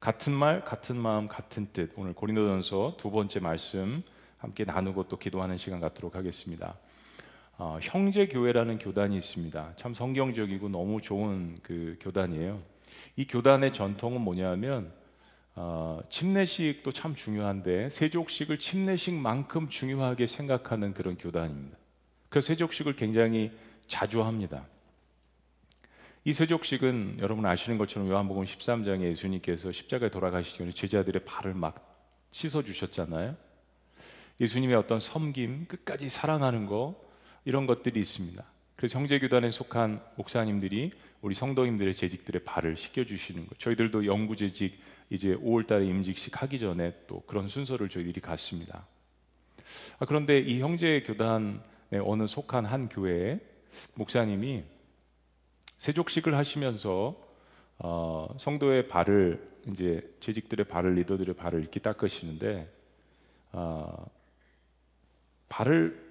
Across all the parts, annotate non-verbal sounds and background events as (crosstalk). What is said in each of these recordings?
같은 말, 같은 마음, 같은 뜻. 오늘 고린도전서 두 번째 말씀 함께 나누고 또 기도하는 시간 갖도록 하겠습니다. 어, 형제 교회라는 교단이 있습니다. 참 성경적이고 너무 좋은 그 교단이에요. 이 교단의 전통은 뭐냐면 어, 침례식도 참 중요한데 세족식을 침례식만큼 중요하게 생각하는 그런 교단입니다. 그 세족식을 굉장히 자주 합니다. 이 세족식은 여러분 아시는 것처럼 요한복음 13장에 예수님께서 십자가에 돌아가시기 전에 제자들의 발을 막 씻어 주셨잖아요. 예수님의 어떤 섬김, 끝까지 사랑하는 거 이런 것들이 있습니다. 그래서 형제교단에 속한 목사님들이 우리 성도님들의 재직들의 발을 씻겨 주시는 거. 저희들도 영구 재직 이제 5월 달에 임직식 하기 전에 또 그런 순서를 저희들이 갔습니다. 아, 그런데 이 형제교단에 어느 속한 한 교회에 목사님이 세족식을 하시면서 어, 성도의 발을 이제 재직들의 발을 리더들의 발을 이렇게 닦으시는데 어, 발을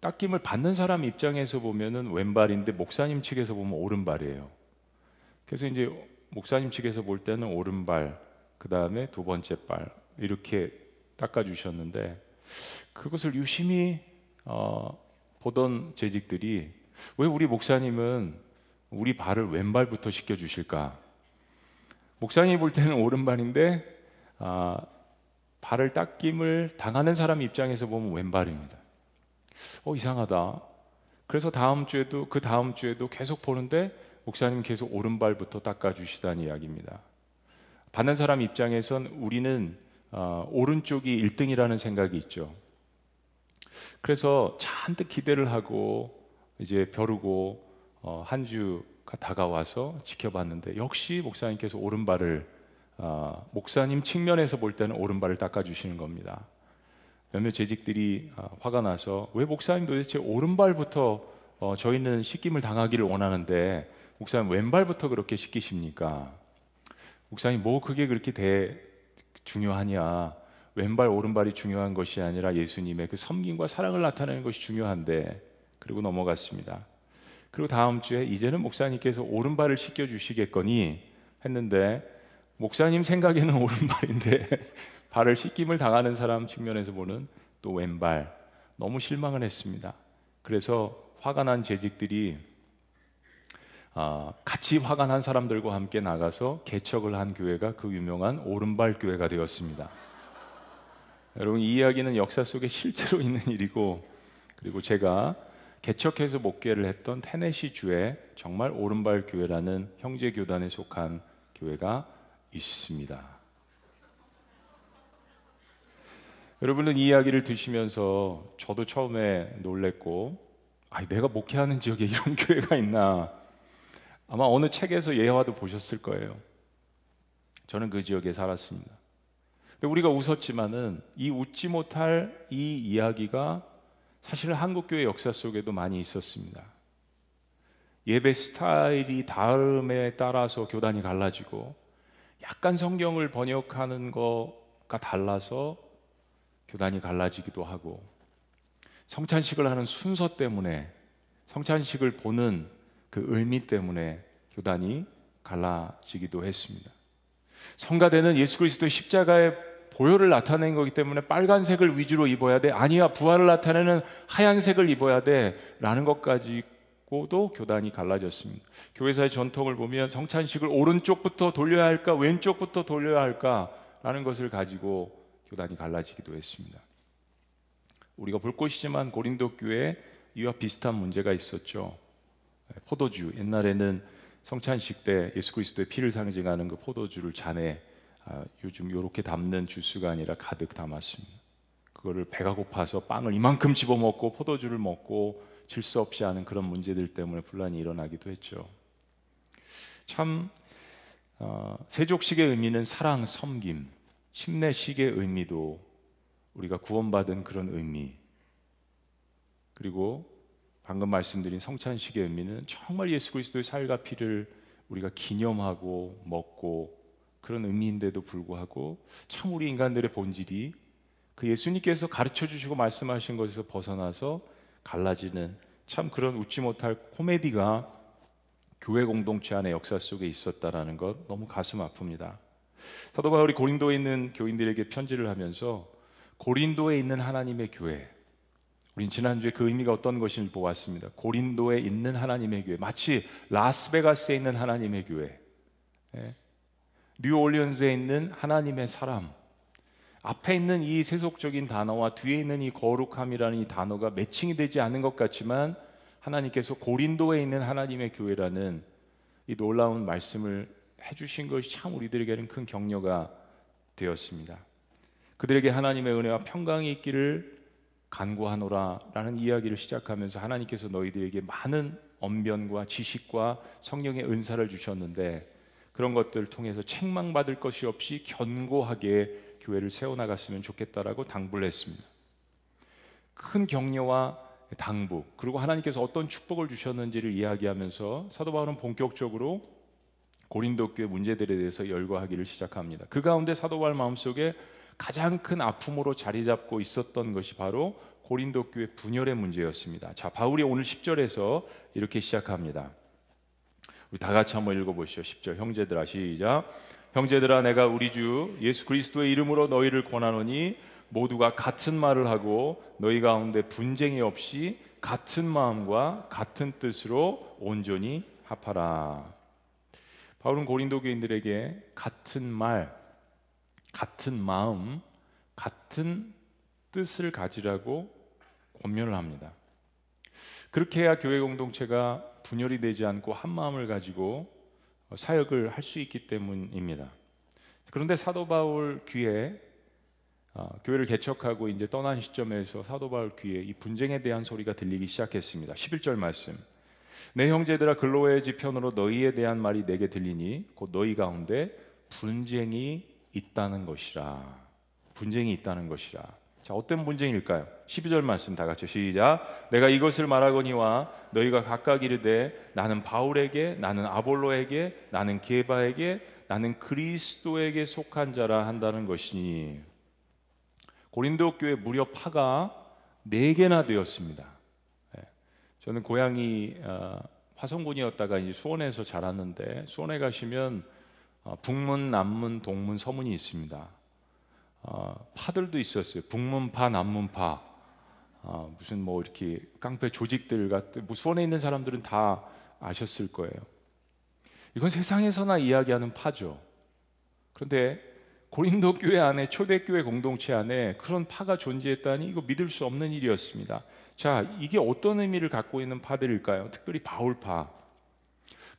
닦임을 받는 사람 입장에서 보면은 왼발인데 목사님 측에서 보면 오른발이에요. 그래서 이제 목사님 측에서 볼 때는 오른발, 그 다음에 두 번째 발 이렇게 닦아주셨는데 그것을 유심히 어, 보던 재직들이 왜 우리 목사님은 우리 발을 왼발부터 씻겨 주실까? 목사님이 볼 때는 오른발인데 아, 발을 닦임을 당하는 사람 입장에서 보면 왼발입니다. 어 이상하다. 그래서 다음 주에도 그 다음 주에도 계속 보는데 목사님 계속 오른발부터 닦아 주시다는 이야기입니다. 받는 사람 입장에선 우리는 어, 오른쪽이 1등이라는 생각이 있죠. 그래서 잔뜩 기대를 하고 이제 벼르고 어, 한 주가 다가와서 지켜봤는데 역시 목사님께서 오른발을 어, 목사님 측면에서 볼 때는 오른발을 닦아주시는 겁니다. 몇몇 재직들이 어, 화가 나서 왜 목사님 도대체 오른발부터 어, 저희는 씻김을 당하기를 원하는데 목사님 왼발부터 그렇게 씻기십니까? 목사님 뭐 그게 그렇게 대 중요하냐? 왼발 오른발이 중요한 것이 아니라 예수님의 그 섬김과 사랑을 나타내는 것이 중요한데 그리고 넘어갔습니다. 그리고 다음 주에 이제는 목사님께서 오른발을 씻겨 주시겠거니 했는데 목사님 생각에는 (laughs) 오른발인데 발을 씻김을 당하는 사람 측면에서 보는 또 왼발 너무 실망을 했습니다. 그래서 화가 난 재직들이 아, 같이 화가 난 사람들과 함께 나가서 개척을 한 교회가 그 유명한 오른발 교회가 되었습니다. 여러분 이 이야기는 역사 속에 실제로 있는 일이고 그리고 제가 개척해서 목회를 했던 테네시 주에 정말 오른발 교회라는 형제 교단에 속한 교회가 있습니다. 여러분은 이 이야기를 드시면서 저도 처음에 놀랬고 아, 내가 목회하는 지역에 (laughs) 이런 교회가 있나 아마 어느 책에서 예화도 보셨을 거예요. 저는 그 지역에 살았습니다. 우리가 웃었지만은 이 웃지 못할 이 이야기가 사실은 한국교회 역사 속에도 많이 있었습니다. 예배 스타일이 다음에 따라서 교단이 갈라지고 약간 성경을 번역하는 것과 달라서 교단이 갈라지기도 하고 성찬식을 하는 순서 때문에 성찬식을 보는 그 의미 때문에 교단이 갈라지기도 했습니다. 성가대는 예수 그리스도의 십자가의 보혈을 나타낸 거기 때문에 빨간색을 위주로 입어야 돼. 아니야, 부활을 나타내는 하얀색을 입어야 돼. 라는 것까지 고도 교단이 갈라졌습니다. 교회사의 전통을 보면 성찬식을 오른쪽부터 돌려야 할까, 왼쪽부터 돌려야 할까? 라는 것을 가지고 교단이 갈라지기도 했습니다. 우리가 볼 것이지만 고린도 교회에 이와 비슷한 문제가 있었죠. 포도주. 옛날에는 성찬식 때 예수 그리스도의 피를 상징하는 그 포도주를 잔에 아, 요즘 이렇게 담는 주스가 아니라 가득 담았습니다. 그거를 배가 고파서 빵을 이만큼 집어 먹고 포도주를 먹고 질 수 없이 하는 그런 문제들 때문에 분란이 일어나기도 했죠. 참 어, 세족식의 의미는 사랑, 섬김, 침례식의 의미도 우리가 구원받은 그런 의미. 그리고 방금 말씀드린 성찬식의 의미는 정말 예수 그리스도의 살과 피를 우리가 기념하고 먹고 그런 의미인데도 불구하고 참 우리 인간들의 본질이 그 예수님께서 가르쳐 주시고 말씀하신 것에서 벗어나서 갈라지는 참 그런 웃지 못할 코미디가 교회 공동체 안에 역사 속에 있었다라는 것 너무 가슴 아픕니다. 사도 바울이 고린도에 있는 교인들에게 편지를 하면서 고린도에 있는 하나님의 교회 우린 지난주에 그 의미가 어떤 것인지 보았습니다. 고린도에 있는 하나님의 교회 마치 라스베가스에 있는 하나님의 교회 예. 뉴올리언스에 있는 하나님의 사람 앞에 있는 이 세속적인 단어와 뒤에 있는 이 거룩함이라는 이 단어가 매칭이 되지 않는 것 같지만 하나님께서 고린도에 있는 하나님의 교회라는 이 놀라운 말씀을 해주신 것이 참 우리들에게는 큰 격려가 되었습니다. 그들에게 하나님의 은혜와 평강이 있기를 간구하노라라는 이야기를 시작하면서 하나님께서 너희들에게 많은 언변과 지식과 성령의 은사를 주셨는데 그런 것들을 통해서 책망받을 것이 없이 견고하게 교회를 세워나갔으면 좋겠다라고 당부를 했습니다. 큰 격려와 당부 그리고 하나님께서 어떤 축복을 주셨는지를 이야기하면서 사도 바울은 본격적으로 고린도 교회 문제들에 대해서 열거하기를 시작합니다. 그 가운데 사도 바울 마음속에 가장 큰 아픔으로 자리 잡고 있었던 것이 바로 고린도 교회 분열의 문제였습니다. 자, 바울이 오늘 10절에서 이렇게 시작합니다. 우리 다 같이 한번 읽어 보시죠. 10절 형제들아 시작. 형제들아 내가 우리 주 예수 그리스도의 이름으로 너희를 권하노니 모두가 같은 말을 하고 너희 가운데 분쟁이 없이 같은 마음과 같은 뜻으로 온전히 합하라. 바울은 고린도 교인들에게 같은 말, 같은 마음, 같은 뜻을 가지라고 권면을 합니다. 그렇게 해야 교회 공동체가 분열이 되지 않고 한 마음을 가지고 사역을 할 수 있기 때문입니다. 그런데 사도 바울 귀에 어, 교회를 개척하고 이제 떠난 시점에서 사도 바울 귀에 이 분쟁에 대한 소리가 들리기 시작했습니다. 11절 말씀. 내 형제들아 글로의 지편으로 너희에 대한 말이 내게 들리니 곧 너희 가운데 분쟁이 있다는 것이라. 분쟁이 있다는 것이라. 자, 어떤 분쟁일까요? 12절 말씀 다 같이 시작. 내가 이것을 말하거니와 너희가 각각 이르되 나는 바울에게 나는 아볼로에게 나는 게바에게 나는 그리스도에게 속한 자라 한다는 것이니 고린도 교회 무려 파가 네 개나 되었습니다. 예. 저는 고향이 어, 화성군이었다가 이제 수원에서 자랐는데 수원에 가시면 어, 북문, 남문, 동문, 서문이 있습니다. 어, 파들도 있었어요. 북문파, 남문파, 어, 무슨 뭐 이렇게 깡패 조직들 같은 뭐 수원에 있는 사람들은 다 아셨을 거예요. 이건 세상에서나 이야기하는 파죠. 그런데 고린도 교회 안에 초대교회 공동체 안에 그런 파가 존재했다니 이거 믿을 수 없는 일이었습니다. 자, 이게 어떤 의미를 갖고 있는 파들일까요? 특별히 바울파.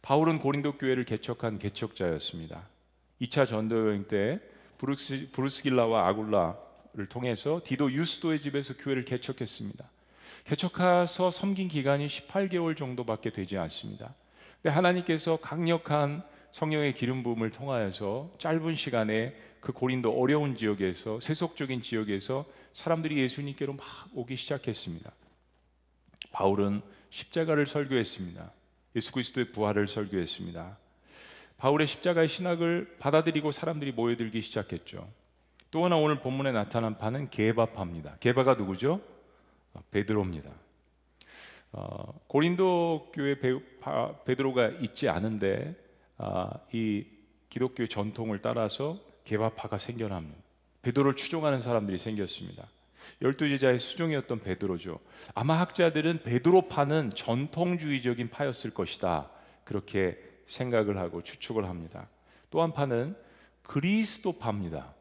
바울은 고린도 교회를 개척한 개척자였습니다. 2차 전도 여행 때 브루스, 브리스길라와 아굴라를 통해서 디도 유스도의 집에서 교회를 개척했습니다. 개척해서 섬긴 기간이 18개월 정도밖에 되지 않습니다. 근데 하나님께서 강력한 성령의 기름 부음을 통하여서 짧은 시간에 그 고린도 어려운 지역에서 세속적인 지역에서 사람들이 예수님께로 막 오기 시작했습니다. 바울은 십자가를 설교했습니다. 예수 그리스도의 부활을 설교했습니다. 바울의 십자가의 신학을 받아들이고 사람들이 모여들기 시작했죠. 또 하나 오늘 본문에 나타난 파는 게바파입니다. 게바가 누구죠? 어, 베드로입니다. 어, 고린도 교회 베, 바, 베드로가 있지 않은데 아, 이 기독교의 전통을 따라서 게바파가 생겨납니다. 베드로를 추종하는 사람들이 생겼습니다. 열두 제자의 수종이었던 베드로죠. 아마 학자들은 베드로파는 전통주의적인 파였을 것이다. 그렇게 생각을 하고 추측을 합니다. 또 한 파는 그리스도파입니다.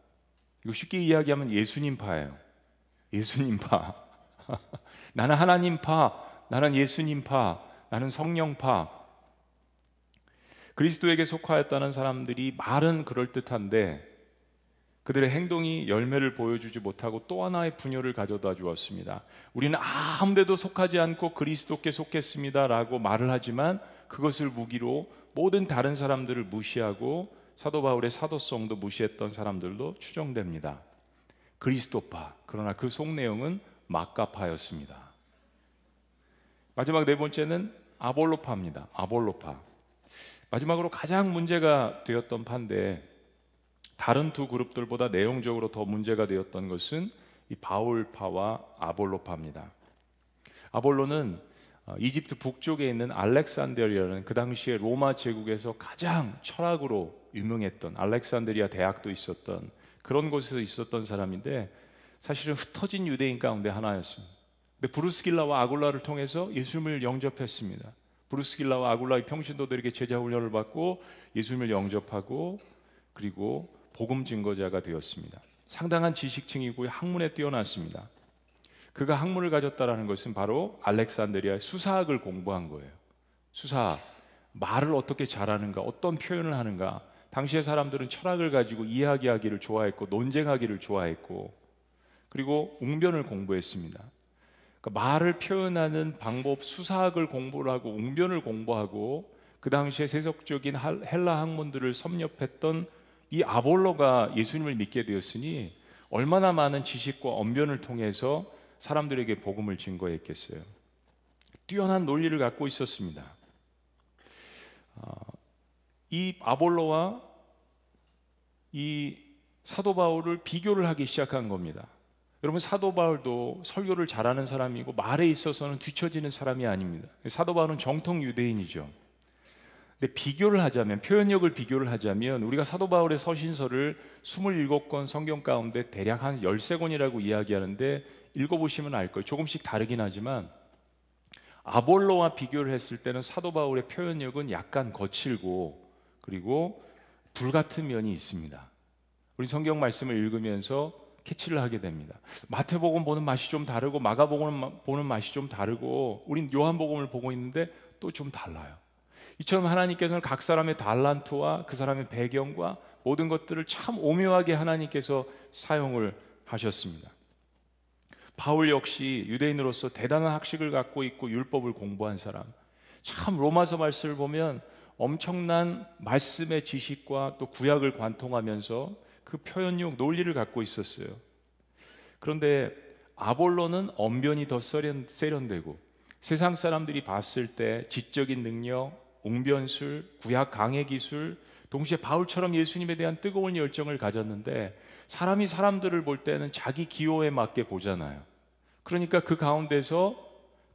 이거 쉽게 이야기하면 예수님파예요. 예수님파. (laughs) 나는 하나님파, 나는 예수님파, 나는 성령파. 그리스도에게 속하였다는 사람들이 말은 그럴듯한데 그들의 행동이 열매를 보여주지 못하고 또 하나의 분열을 가져다 주었습니다. 우리는 아무데도 속하지 않고 그리스도께 속했습니다라고 말을 하지만 그것을 무기로 모든 다른 사람들을 무시하고 사도 바울의 사도성도 무시했던 사람들도 추정됩니다. 그리스도파. 그러나 그 속 내용은 마카파였습니다. 마지막 네 번째는 아볼로파입니다. 아볼로파. 마지막으로 가장 문제가 되었던 파인데 다른 두 그룹들보다 내용적으로 더 문제가 되었던 것은 이 바울파와 아볼로파입니다. 아볼로는 어, 이집트 북쪽에 있는 알렉산드리아라는 그 당시에 로마 제국에서 가장 철학으로 유명했던 알렉산드리아 대학도 있었던 그런 곳에서 있었던 사람인데 사실은 흩어진 유대인 가운데 하나였습니다. 근데 브루스길라와 아굴라를 통해서 예수님을 영접했습니다. 브루스길라와 아굴라의 평신도들에게 제자 훈련을 받고 예수님을 영접하고 그리고 복음 증거자가 되었습니다. 상당한 지식층이고 학문에 뛰어났습니다. 그가 학문을 가졌다라는 것은 바로 알렉산드리아의 수사학을 공부한 거예요. 수사 말을 어떻게 잘하는가, 어떤 표현을 하는가. 당시의 사람들은 철학을 가지고 이야기하기를 좋아했고 논쟁하기를 좋아했고 그리고 웅변을 공부했습니다. 그러니까 말을 표현하는 방법 수사학을 공부를 하고 웅변을 공부하고 그 당시에 세속적인 헬라 학문들을 섭렵했던 이 아볼로가 예수님을 믿게 되었으니 얼마나 많은 지식과 언변을 통해서 사람들에게 복음을 증거했겠어요. 뛰어난 논리를 갖고 있었습니다. 어, 이 아볼로와 이 사도 바울을 비교를 하기 시작한 겁니다. 여러분 사도 바울도 설교를 잘하는 사람이고 말에 있어서는 뒤처지는 사람이 아닙니다. 사도 바울은 정통 유대인이죠. 근데 비교를 하자면 표현력을 비교를 하자면 우리가 사도 바울의 서신서를 27권 성경 가운데 대략 한 13권이라고 이야기하는데 읽어보시면 알 거예요. 조금씩 다르긴 하지만 아볼로와 비교를 했을 때는 사도 바울의 표현력은 약간 거칠고 그리고 불같은 면이 있습니다. 우리 성경 말씀을 읽으면서 캐치를 하게 됩니다. 마태복음 보는 맛이 좀 다르고 마가복음 보는 맛이 좀 다르고 우린 요한복음을 보고 있는데 또 좀 달라요. 이처럼 하나님께서는 각 사람의 달란트와 그 사람의 배경과 모든 것들을 참 오묘하게 하나님께서 사용을 하셨습니다. 바울 역시 유대인으로서 대단한 학식을 갖고 있고 율법을 공부한 사람. 참 로마서 말씀을 보면 엄청난 말씀의 지식과 또 구약을 관통하면서 그 표현력 논리를 갖고 있었어요. 그런데 아볼로는 언변이 더 세련되고 세상 사람들이 봤을 때 지적인 능력, 웅변술, 구약 강해 기술, 동시에 바울처럼 예수님에 대한 뜨거운 열정을 가졌는데 사람이 사람들을 볼 때는 자기 기호에 맞게 보잖아요. 그러니까 그 가운데서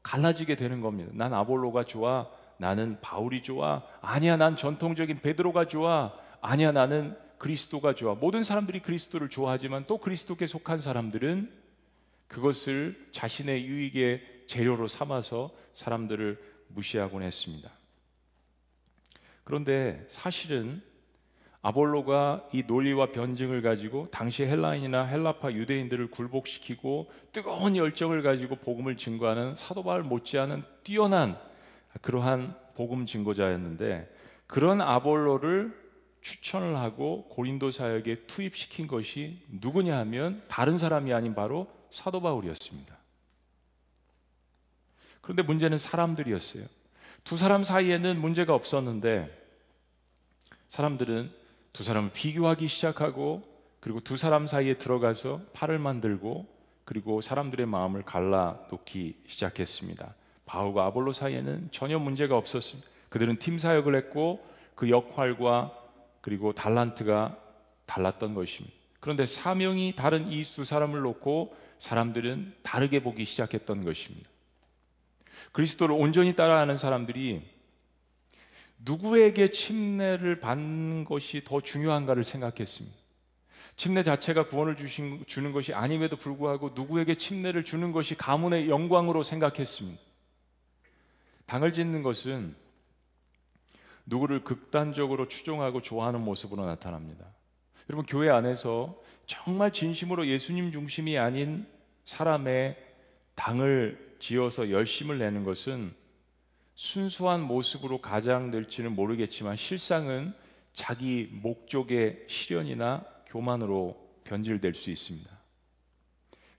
갈라지게 되는 겁니다. 난 아볼로가 좋아. 나는 바울이 좋아. 아니야, 난 전통적인 베드로가 좋아. 아니야, 나는 그리스도가 좋아. 모든 사람들이 그리스도를 좋아하지만 또 그리스도께 속한 사람들은 그것을 자신의 유익의 재료로 삼아서 사람들을 무시하곤 했습니다. 그런데 사실은 아볼로가 이 논리와 변증을 가지고 당시 헬라인이나 헬라파 유대인들을 굴복시키고 뜨거운 열정을 가지고 복음을 증거하는 사도 바울 못지않은 뛰어난 그러한 복음 증거자였는데 그런 아볼로를 추천을 하고 고린도 사역에 투입시킨 것이 누구냐 하면 다른 사람이 아닌 바로 사도 바울이었습니다. 그런데 문제는 사람들이었어요. 두 사람 사이에는 문제가 없었는데 사람들은 두 사람을 비교하기 시작하고 그리고 두 사람 사이에 들어가서 팔을 만들고 그리고 사람들의 마음을 갈라 놓기 시작했습니다. 바울과 아볼로 사이에는 전혀 문제가 없었습니다. 그들은 팀 사역을 했고 그 역할과 그리고 달란트가 달랐던 것입니다. 그런데 사명이 다른 이 두 사람을 놓고 사람들은 다르게 보기 시작했던 것입니다. 그리스도를 온전히 따라하는 사람들이 누구에게 침례를 받는 것이 더 중요한가를 생각했습니다. 침례 자체가 구원을 주신, 주는 것이 아님에도 불구하고 누구에게 침례를 주는 것이 가문의 영광으로 생각했습니다. 당을 짓는 것은 누구를 극단적으로 추종하고 좋아하는 모습으로 나타납니다. 여러분, 교회 안에서 정말 진심으로 예수님 중심이 아닌 사람의 당을 지어서 열심을 내는 것은 순수한 모습으로 가장 될지는 모르겠지만 실상은 자기 목적의 실현이나 교만으로 변질될 수 있습니다.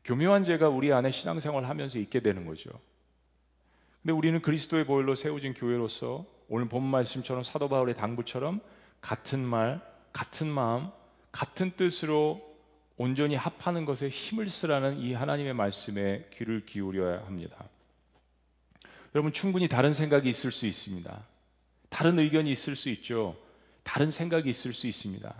교묘한 죄가 우리 안에 신앙생활 하면서 있게 되는 거죠. 근데 우리는 그리스도의 보혈로 세워진 교회로서 오늘 본 말씀처럼 사도 바울의 당부처럼 같은 말, 같은 마음, 같은 뜻으로 온전히 합하는 것에 힘을 쓰라는 이 하나님의 말씀에 귀를 기울여야 합니다. 여러분 충분히 다른 생각이 있을 수 있습니다. 다른 의견이 있을 수 있죠. 다른 생각이 있을 수 있습니다.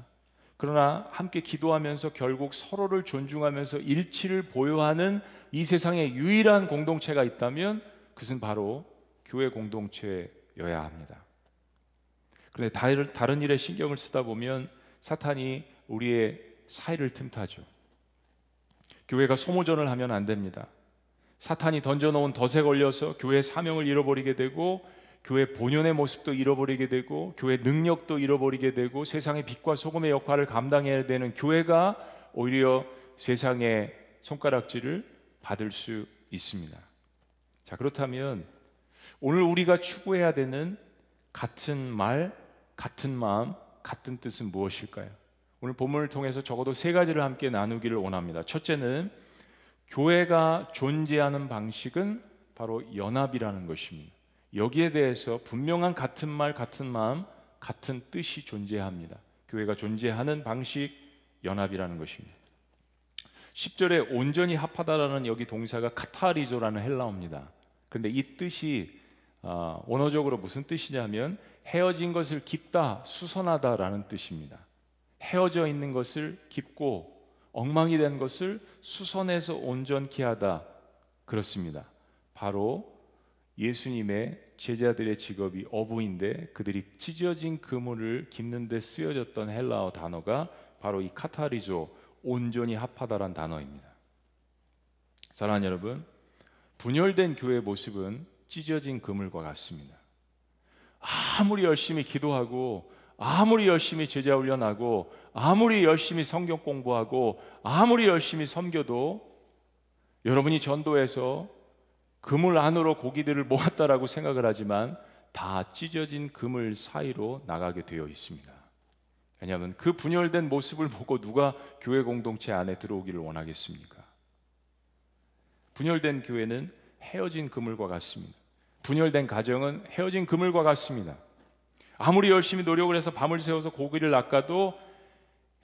그러나 함께 기도하면서 결국 서로를 존중하면서 일치를 보여하는 이 세상에 유일한 공동체가 있다면 그것은 바로 교회 공동체여야 합니다. 그런데 다른, 다른 일에 신경을 쓰다 보면 사탄이 우리의 사이를 틈타죠. 교회가 소모전을 하면 안 됩니다. 사탄이 던져놓은 덫에 걸려서 교회 사명을 잃어버리게 되고 교회 본연의 모습도 잃어버리게 되고 교회 능력도 잃어버리게 되고 세상의 빛과 소금의 역할을 감당해야 되는 교회가 오히려 세상의 손가락질을 받을 수 있습니다. 자, 그렇다면 오늘 우리가 추구해야 되는 같은 말, 같은 마음, 같은 뜻은 무엇일까요? 오늘 본문을 통해서 적어도 세 가지를 함께 나누기를 원합니다. 첫째는 교회가 존재하는 방식은 바로 연합이라는 것입니다. 여기에 대해서 분명한 같은 말, 같은 마음, 같은 뜻이 존재합니다. 교회가 존재하는 방식, 연합이라는 것입니다. 10절에 온전히 합하다라는 여기 동사가 카타리조라는 헬라어입니다. 그런데 이 뜻이 어, 원어적으로 무슨 뜻이냐면 헤어진 것을 깊다, 수선하다라는 뜻입니다. 헤어져 있는 것을 깊고 엉망이 된 것을 수선해서 온전케 하다 그렇습니다. 바로 예수님의 제자들의 직업이 어부인데 그들이 찢어진 그물을 깁는 데 쓰여졌던 헬라어 단어가 바로 이 카타리조 온전히 합하다란 단어입니다. 사랑하는 여러분, 분열된 교회 모습은 찢어진 그물과 같습니다. 아무리 열심히 기도하고 아무리 열심히 제자 훈련하고 아무리 열심히 성경 공부하고 아무리 열심히 섬겨도 여러분이 전도해서 그물 안으로 고기들을 모았다라고 생각을 하지만 다 찢어진 그물 사이로 나가게 되어 있습니다. 왜냐하면 그 분열된 모습을 보고 누가 교회 공동체 안에 들어오기를 원하겠습니까? 분열된 교회는 헤어진 그물과 같습니다. 분열된 가정은 헤어진 그물과 같습니다. 아무리 열심히 노력을 해서 밤을 새워서 고기를 낚아도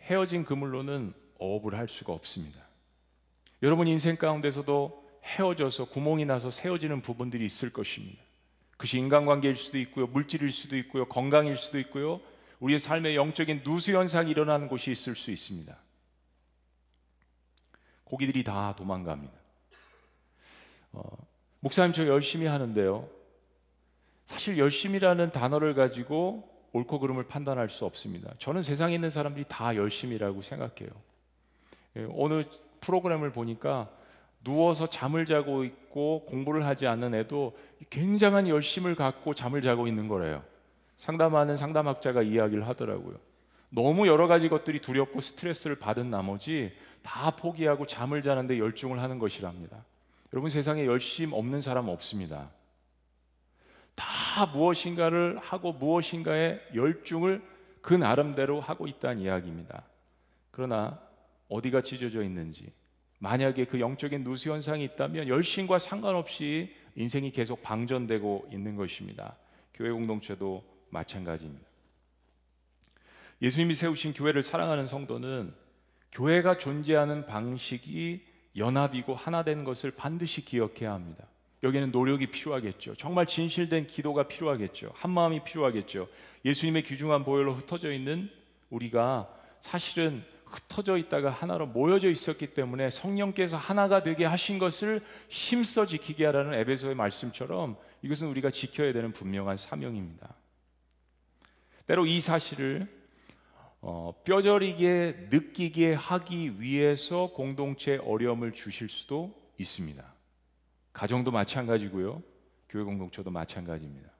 헤어진 그물로는 어업을 할 수가 없습니다. 여러분 인생 가운데서도 헤어져서 구멍이 나서 세워지는 부분들이 있을 것입니다. 그것이 인간관계일 수도 있고요, 물질일 수도 있고요, 건강일 수도 있고요, 우리의 삶의 영적인 누수 현상이 일어나는 곳이 있을 수 있습니다. 고기들이 다 도망갑니다. 어, 목사님 저 열심히 하는데요. 사실 열심이라는 단어를 가지고 옳고 그름을 판단할 수 없습니다. 저는 세상에 있는 사람들이 다 열심이라고 생각해요. 예, 어느 프로그램을 보니까 누워서 잠을 자고 있고 공부를 하지 않는 애도 굉장한 열심을 갖고 잠을 자고 있는 거래요. 상담하는 상담학자가 이야기를 하더라고요. 너무 여러 가지 것들이 두렵고 스트레스를 받은 나머지 다 포기하고 잠을 자는데 열중을 하는 것이랍니다. 여러분 세상에 열심 없는 사람 없습니다. 다 무엇인가를 하고 무엇인가에 열중을 그 나름대로 하고 있다는 이야기입니다. 그러나 어디가 찢어져 있는지 만약에 그 영적인 누수 현상이 있다면 열심과 상관없이 인생이 계속 방전되고 있는 것입니다. 교회 공동체도 마찬가지입니다. 예수님이 세우신 교회를 사랑하는 성도는 교회가 존재하는 방식이 연합이고 하나 된 것을 반드시 기억해야 합니다. 여기는 노력이 필요하겠죠. 정말 진실된 기도가 필요하겠죠. 한 마음이 필요하겠죠. 예수님의 귀중한 보혈로 흩어져 있는 우리가 사실은 흩어져 있다가 하나로 모여져 있었기 때문에 성령께서 하나가 되게 하신 것을 힘써 지키게 하라는 에베소의 말씀처럼 이것은 우리가 지켜야 되는 분명한 사명입니다. 때로 이 사실을 어, 뼈저리게 느끼게 하기 위해서 공동체 어려움을 주실 수도 있습니다. 가정도 마찬가지고요. 교회 공동체도 마찬가지입니다.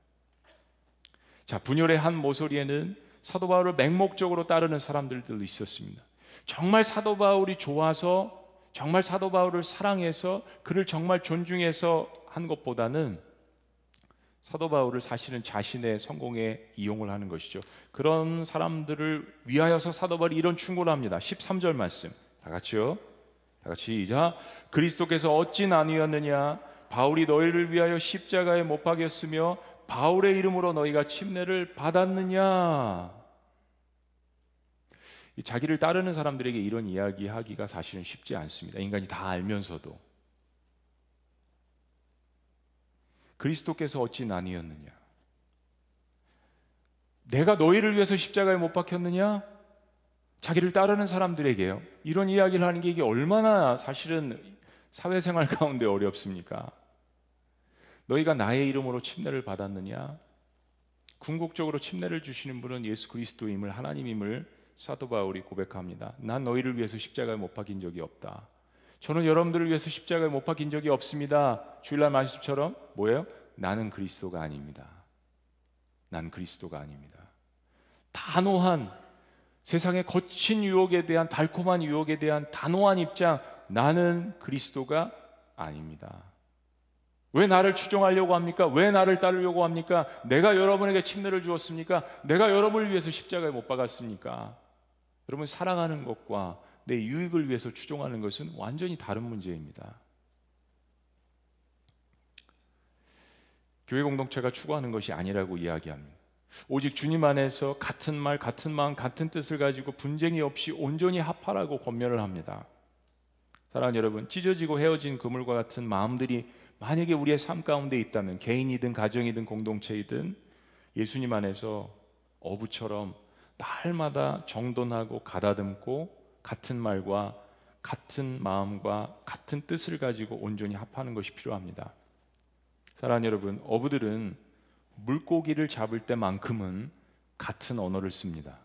자, 분열의 한 모서리에는 사도 바울을 맹목적으로 따르는 사람들도 있었습니다. 정말 사도 바울이 좋아서 정말 사도 바울을 사랑해서 그를 정말 존중해서 한 것보다는 사도 바울을 사실은 자신의 성공에 이용을 하는 것이죠. 그런 사람들을 위하여서 사도 바울이 이런 충고를 합니다. 13절 말씀. 다 같이요. 이자 그리스도께서 어찌 나뉘었느냐 바울이 너희를 위하여 십자가에 못 박였으며 바울의 이름으로 너희가 침례를 받았느냐 자기를 따르는 사람들에게 이런 이야기하기가 사실은 쉽지 않습니다. 인간이 다 알면서도 그리스도께서 어찌 나뉘었느냐? 내가 너희를 위해서 십자가에 못 박혔느냐? 자기를 따르는 사람들에게요. 이런 이야기를 하는 게 이게 얼마나 사실은 사회생활 가운데 어렵습니까? 너희가 나의 이름으로 침례를 받았느냐? 궁극적으로 침례를 주시는 분은 예수 그리스도임을 하나님임을 사도 바울이 고백합니다. 난 너희를 위해서 십자가에 못 박힌 적이 없다. 저는 여러분들을 위해서 십자가에 못 박힌 적이 없습니다. 주일날 말씀처럼 뭐예요? 나는 그리스도가 아닙니다. 난 그리스도가 아닙니다. 단호한 세상의 거친 유혹에 대한 달콤한 유혹에 대한 단호한 입장 나는 그리스도가 아닙니다. 왜 나를 추종하려고 합니까? 왜 나를 따르려고 합니까? 내가 여러분에게 침례를 주었습니까? 내가 여러분을 위해서 십자가에 못 박았습니까? 여러분 사랑하는 것과 내 유익을 위해서 추종하는 것은 완전히 다른 문제입니다. 교회 공동체가 추구하는 것이 아니라고 이야기합니다. 오직 주님 안에서 같은 말, 같은 마음, 같은 뜻을 가지고 분쟁이 없이 온전히 합하라고 권면을 합니다. 사랑하는 여러분, 찢어지고 헤어진 그물과 같은 마음들이 만약에 우리의 삶 가운데 있다면 개인이든 가정이든 공동체이든 예수님 안에서 어부처럼 날마다 정돈하고 가다듬고 같은 말과 같은 마음과 같은 뜻을 가지고 온전히 합하는 것이 필요합니다. 사랑하는 여러분, 어부들은 물고기를 잡을 때만큼은 같은 언어를 씁니다.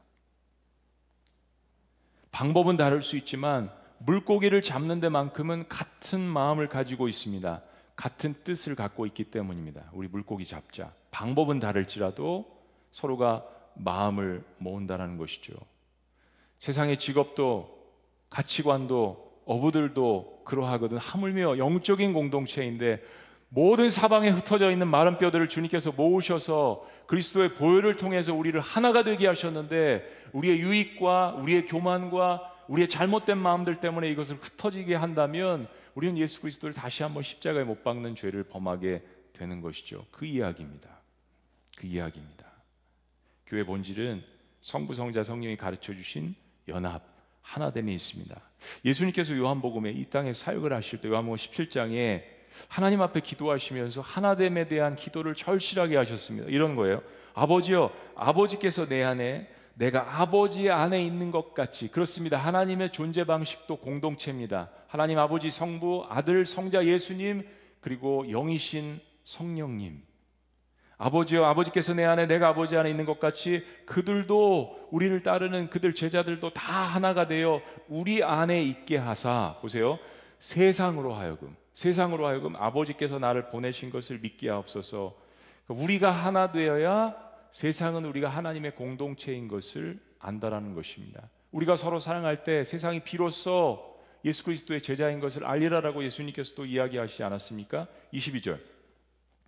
방법은 다를 수 있지만 물고기를 잡는 데만큼은 같은 마음을 가지고 있습니다. 같은 뜻을 갖고 있기 때문입니다. 우리 물고기 잡자. 방법은 다를지라도 서로가 마음을 모은다는 것이죠. 세상의 직업도 가치관도 어부들도 그러하거든. 하물며 영적인 공동체인데 모든 사방에 흩어져 있는 마른 뼈들을 주님께서 모으셔서 그리스도의 보혈을 통해서 우리를 하나가 되게 하셨는데 우리의 유익과 우리의 교만과 우리의 잘못된 마음들 때문에 이것을 흩어지게 한다면 우리는 예수 그리스도를 다시 한번 십자가에 못 박는 죄를 범하게 되는 것이죠. 그 이야기입니다. 그 이야기입니다. 교회 본질은 성부 성자 성령이 가르쳐 주신 연합 하나됨이 있습니다. 예수님께서 요한복음에 이 땅에 사역을 하실 때 요한복음 17장에 하나님 앞에 기도하시면서 하나됨에 대한 기도를 절실하게 하셨습니다. 이런 거예요. 아버지요, 아버지께서 내 안에 내가 아버지 안에 있는 것 같이 그렇습니다. 하나님의 존재 방식도 공동체입니다. 하나님 아버지 성부 아들 성자 예수님 그리고 영이신 성령님 아버지요 아버지께서 내 안에 내가 아버지 안에 있는 것 같이 그들도 우리를 따르는 그들 제자들도 다 하나가 되어 우리 안에 있게 하사 보세요 세상으로 하여금 세상으로 하여금 아버지께서 나를 보내신 것을 믿게 하옵소서 우리가 하나 되어야 세상은 우리가 하나님의 공동체인 것을 안다라는 것입니다. 우리가 서로 사랑할 때 세상이 비로소 예수 그리스도의 제자인 것을 알리라라고 예수님께서 또 이야기하시지 않았습니까? 22절.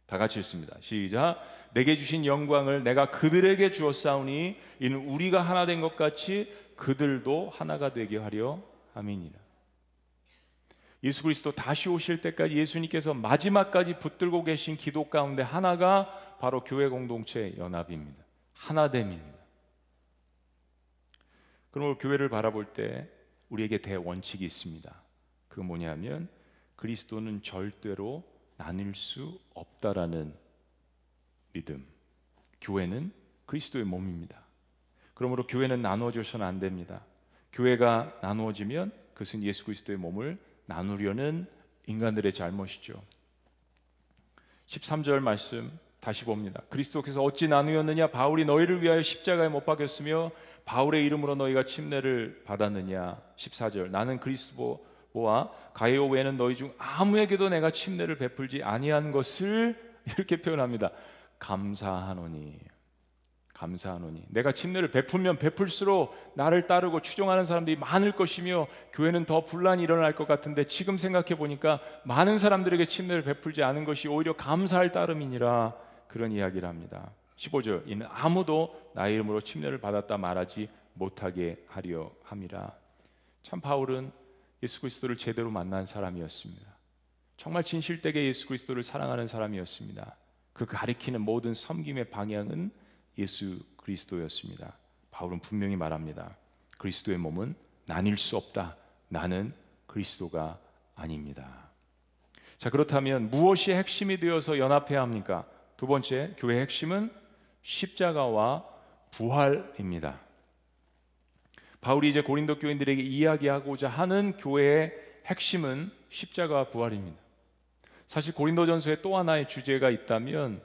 다 같이 읽습니다. 시작. 내게 주신 영광을 내가 그들에게 주었사오니 이는 우리가 하나 된 것 같이 그들도 하나가 되게 하려 함이니라. 예수 그리스도 다시 오실 때까지 예수님께서 마지막까지 붙들고 계신 기도 가운데 하나가 바로 교회 공동체 연합입니다. 하나됨입니다. 그럼 교회를 바라볼 때 우리에게 대원칙이 있습니다. 그 뭐냐면 그리스도는 절대로 나뉠 수 없다라는 믿음. 교회는 그리스도의 몸입니다. 그러므로 교회는 나누어져서는 안 됩니다. 교회가 나누어지면 그것은 예수 그리스도의 몸을 나누려는 인간들의 잘못이죠. 13절 말씀 다시 봅니다. 그리스도께서 어찌 나누었느냐? 바울이 너희를 위하여 십자가에 못 박였으며 바울의 이름으로 너희가 침례를 받았느냐? 14절 나는 그리스도와 가이오 외에는 너희 중 아무에게도 내가 침례를 베풀지 아니한 것을 이렇게 표현합니다. 감사하노니 감사하노니 내가 침례를 베풀면 베풀수록 나를 따르고 추종하는 사람들이 많을 것이며 교회는 더 분란이 일어날 것 같은데 지금 생각해 보니까 많은 사람들에게 침례를 베풀지 않은 것이 오히려 감사할 따름이니라 그런 이야기를 합니다. 15절 이는 아무도 나의 이름으로 침례를 받았다 말하지 못하게 하려 함이라. 참 바울은 예수 그리스도를 제대로 만난 사람이었습니다. 정말 진실되게 예수 그리스도를 사랑하는 사람이었습니다. 그 가리키는 모든 섬김의 방향은 예수 그리스도였습니다. 바울은 분명히 말합니다. 그리스도의 몸은 나뉠 수 없다. 나는 그리스도가 아닙니다. 자, 그렇다면 무엇이 핵심이 되어서 연합해야 합니까? 두 번째, 교회의 핵심은 십자가와 부활입니다. 바울이 이제 고린도 교인들에게 이야기하고자 하는 교회의 핵심은 십자가와 부활입니다. 사실 고린도전서에 또 하나의 주제가 있다면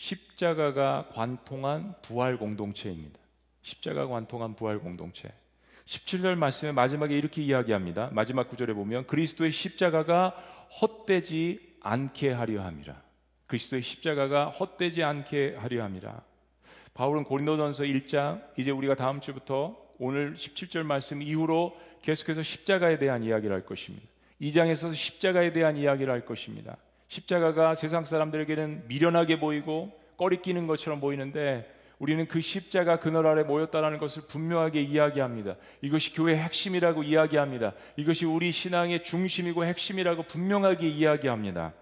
십자가가 관통한 부활 공동체입니다. 십자가 관통한 부활 공동체. 17절 말씀의 마지막에 이렇게 이야기합니다. 마지막 구절에 보면 그리스도의 십자가가 헛되지 않게 하려 함이라. 그리스도의 십자가가 헛되지 않게 하려 함이라. 바울은 고린도전서 1장 이제 우리가 다음 주부터 오늘 17절 말씀 이후로 계속해서 십자가에 대한 이야기를 할 것입니다. 2장에서 십자가에 대한 이야기를 할 것입니다. 십자가가 세상 사람들에게는 미련하게 보이고 꺼리끼는 것처럼 보이는데 우리는 그 십자가 그늘 아래 모였다라는 것을 분명하게 이야기합니다. 이것이 교회의 핵심이라고 이야기합니다. 이것이 우리 신앙의 중심이고 핵심이라고 분명하게 이야기합니다.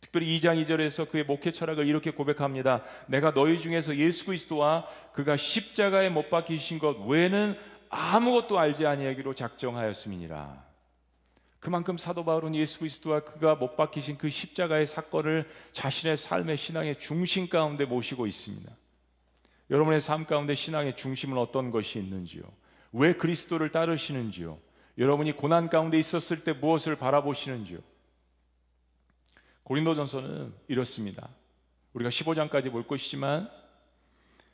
특별히 2장 2절에서 그의 목회 철학을 이렇게 고백합니다. 내가 너희 중에서 예수 그리스도와 그가 십자가에 못 박히신 것 외에는 아무것도 알지 아니하기로 작정하였음이니라. 그만큼 사도 바울은 예수 그리스도와 그가 못 박히신 그 십자가의 사건을 자신의 삶의 신앙의 중심 가운데 모시고 있습니다. 여러분의 삶 가운데 신앙의 중심은 어떤 것이 있는지요? 왜 그리스도를 따르시는지요? 여러분이 고난 가운데 있었을 때 무엇을 바라보시는지요? 고린도전서는 이렇습니다. 우리가 15장까지 볼 것이지만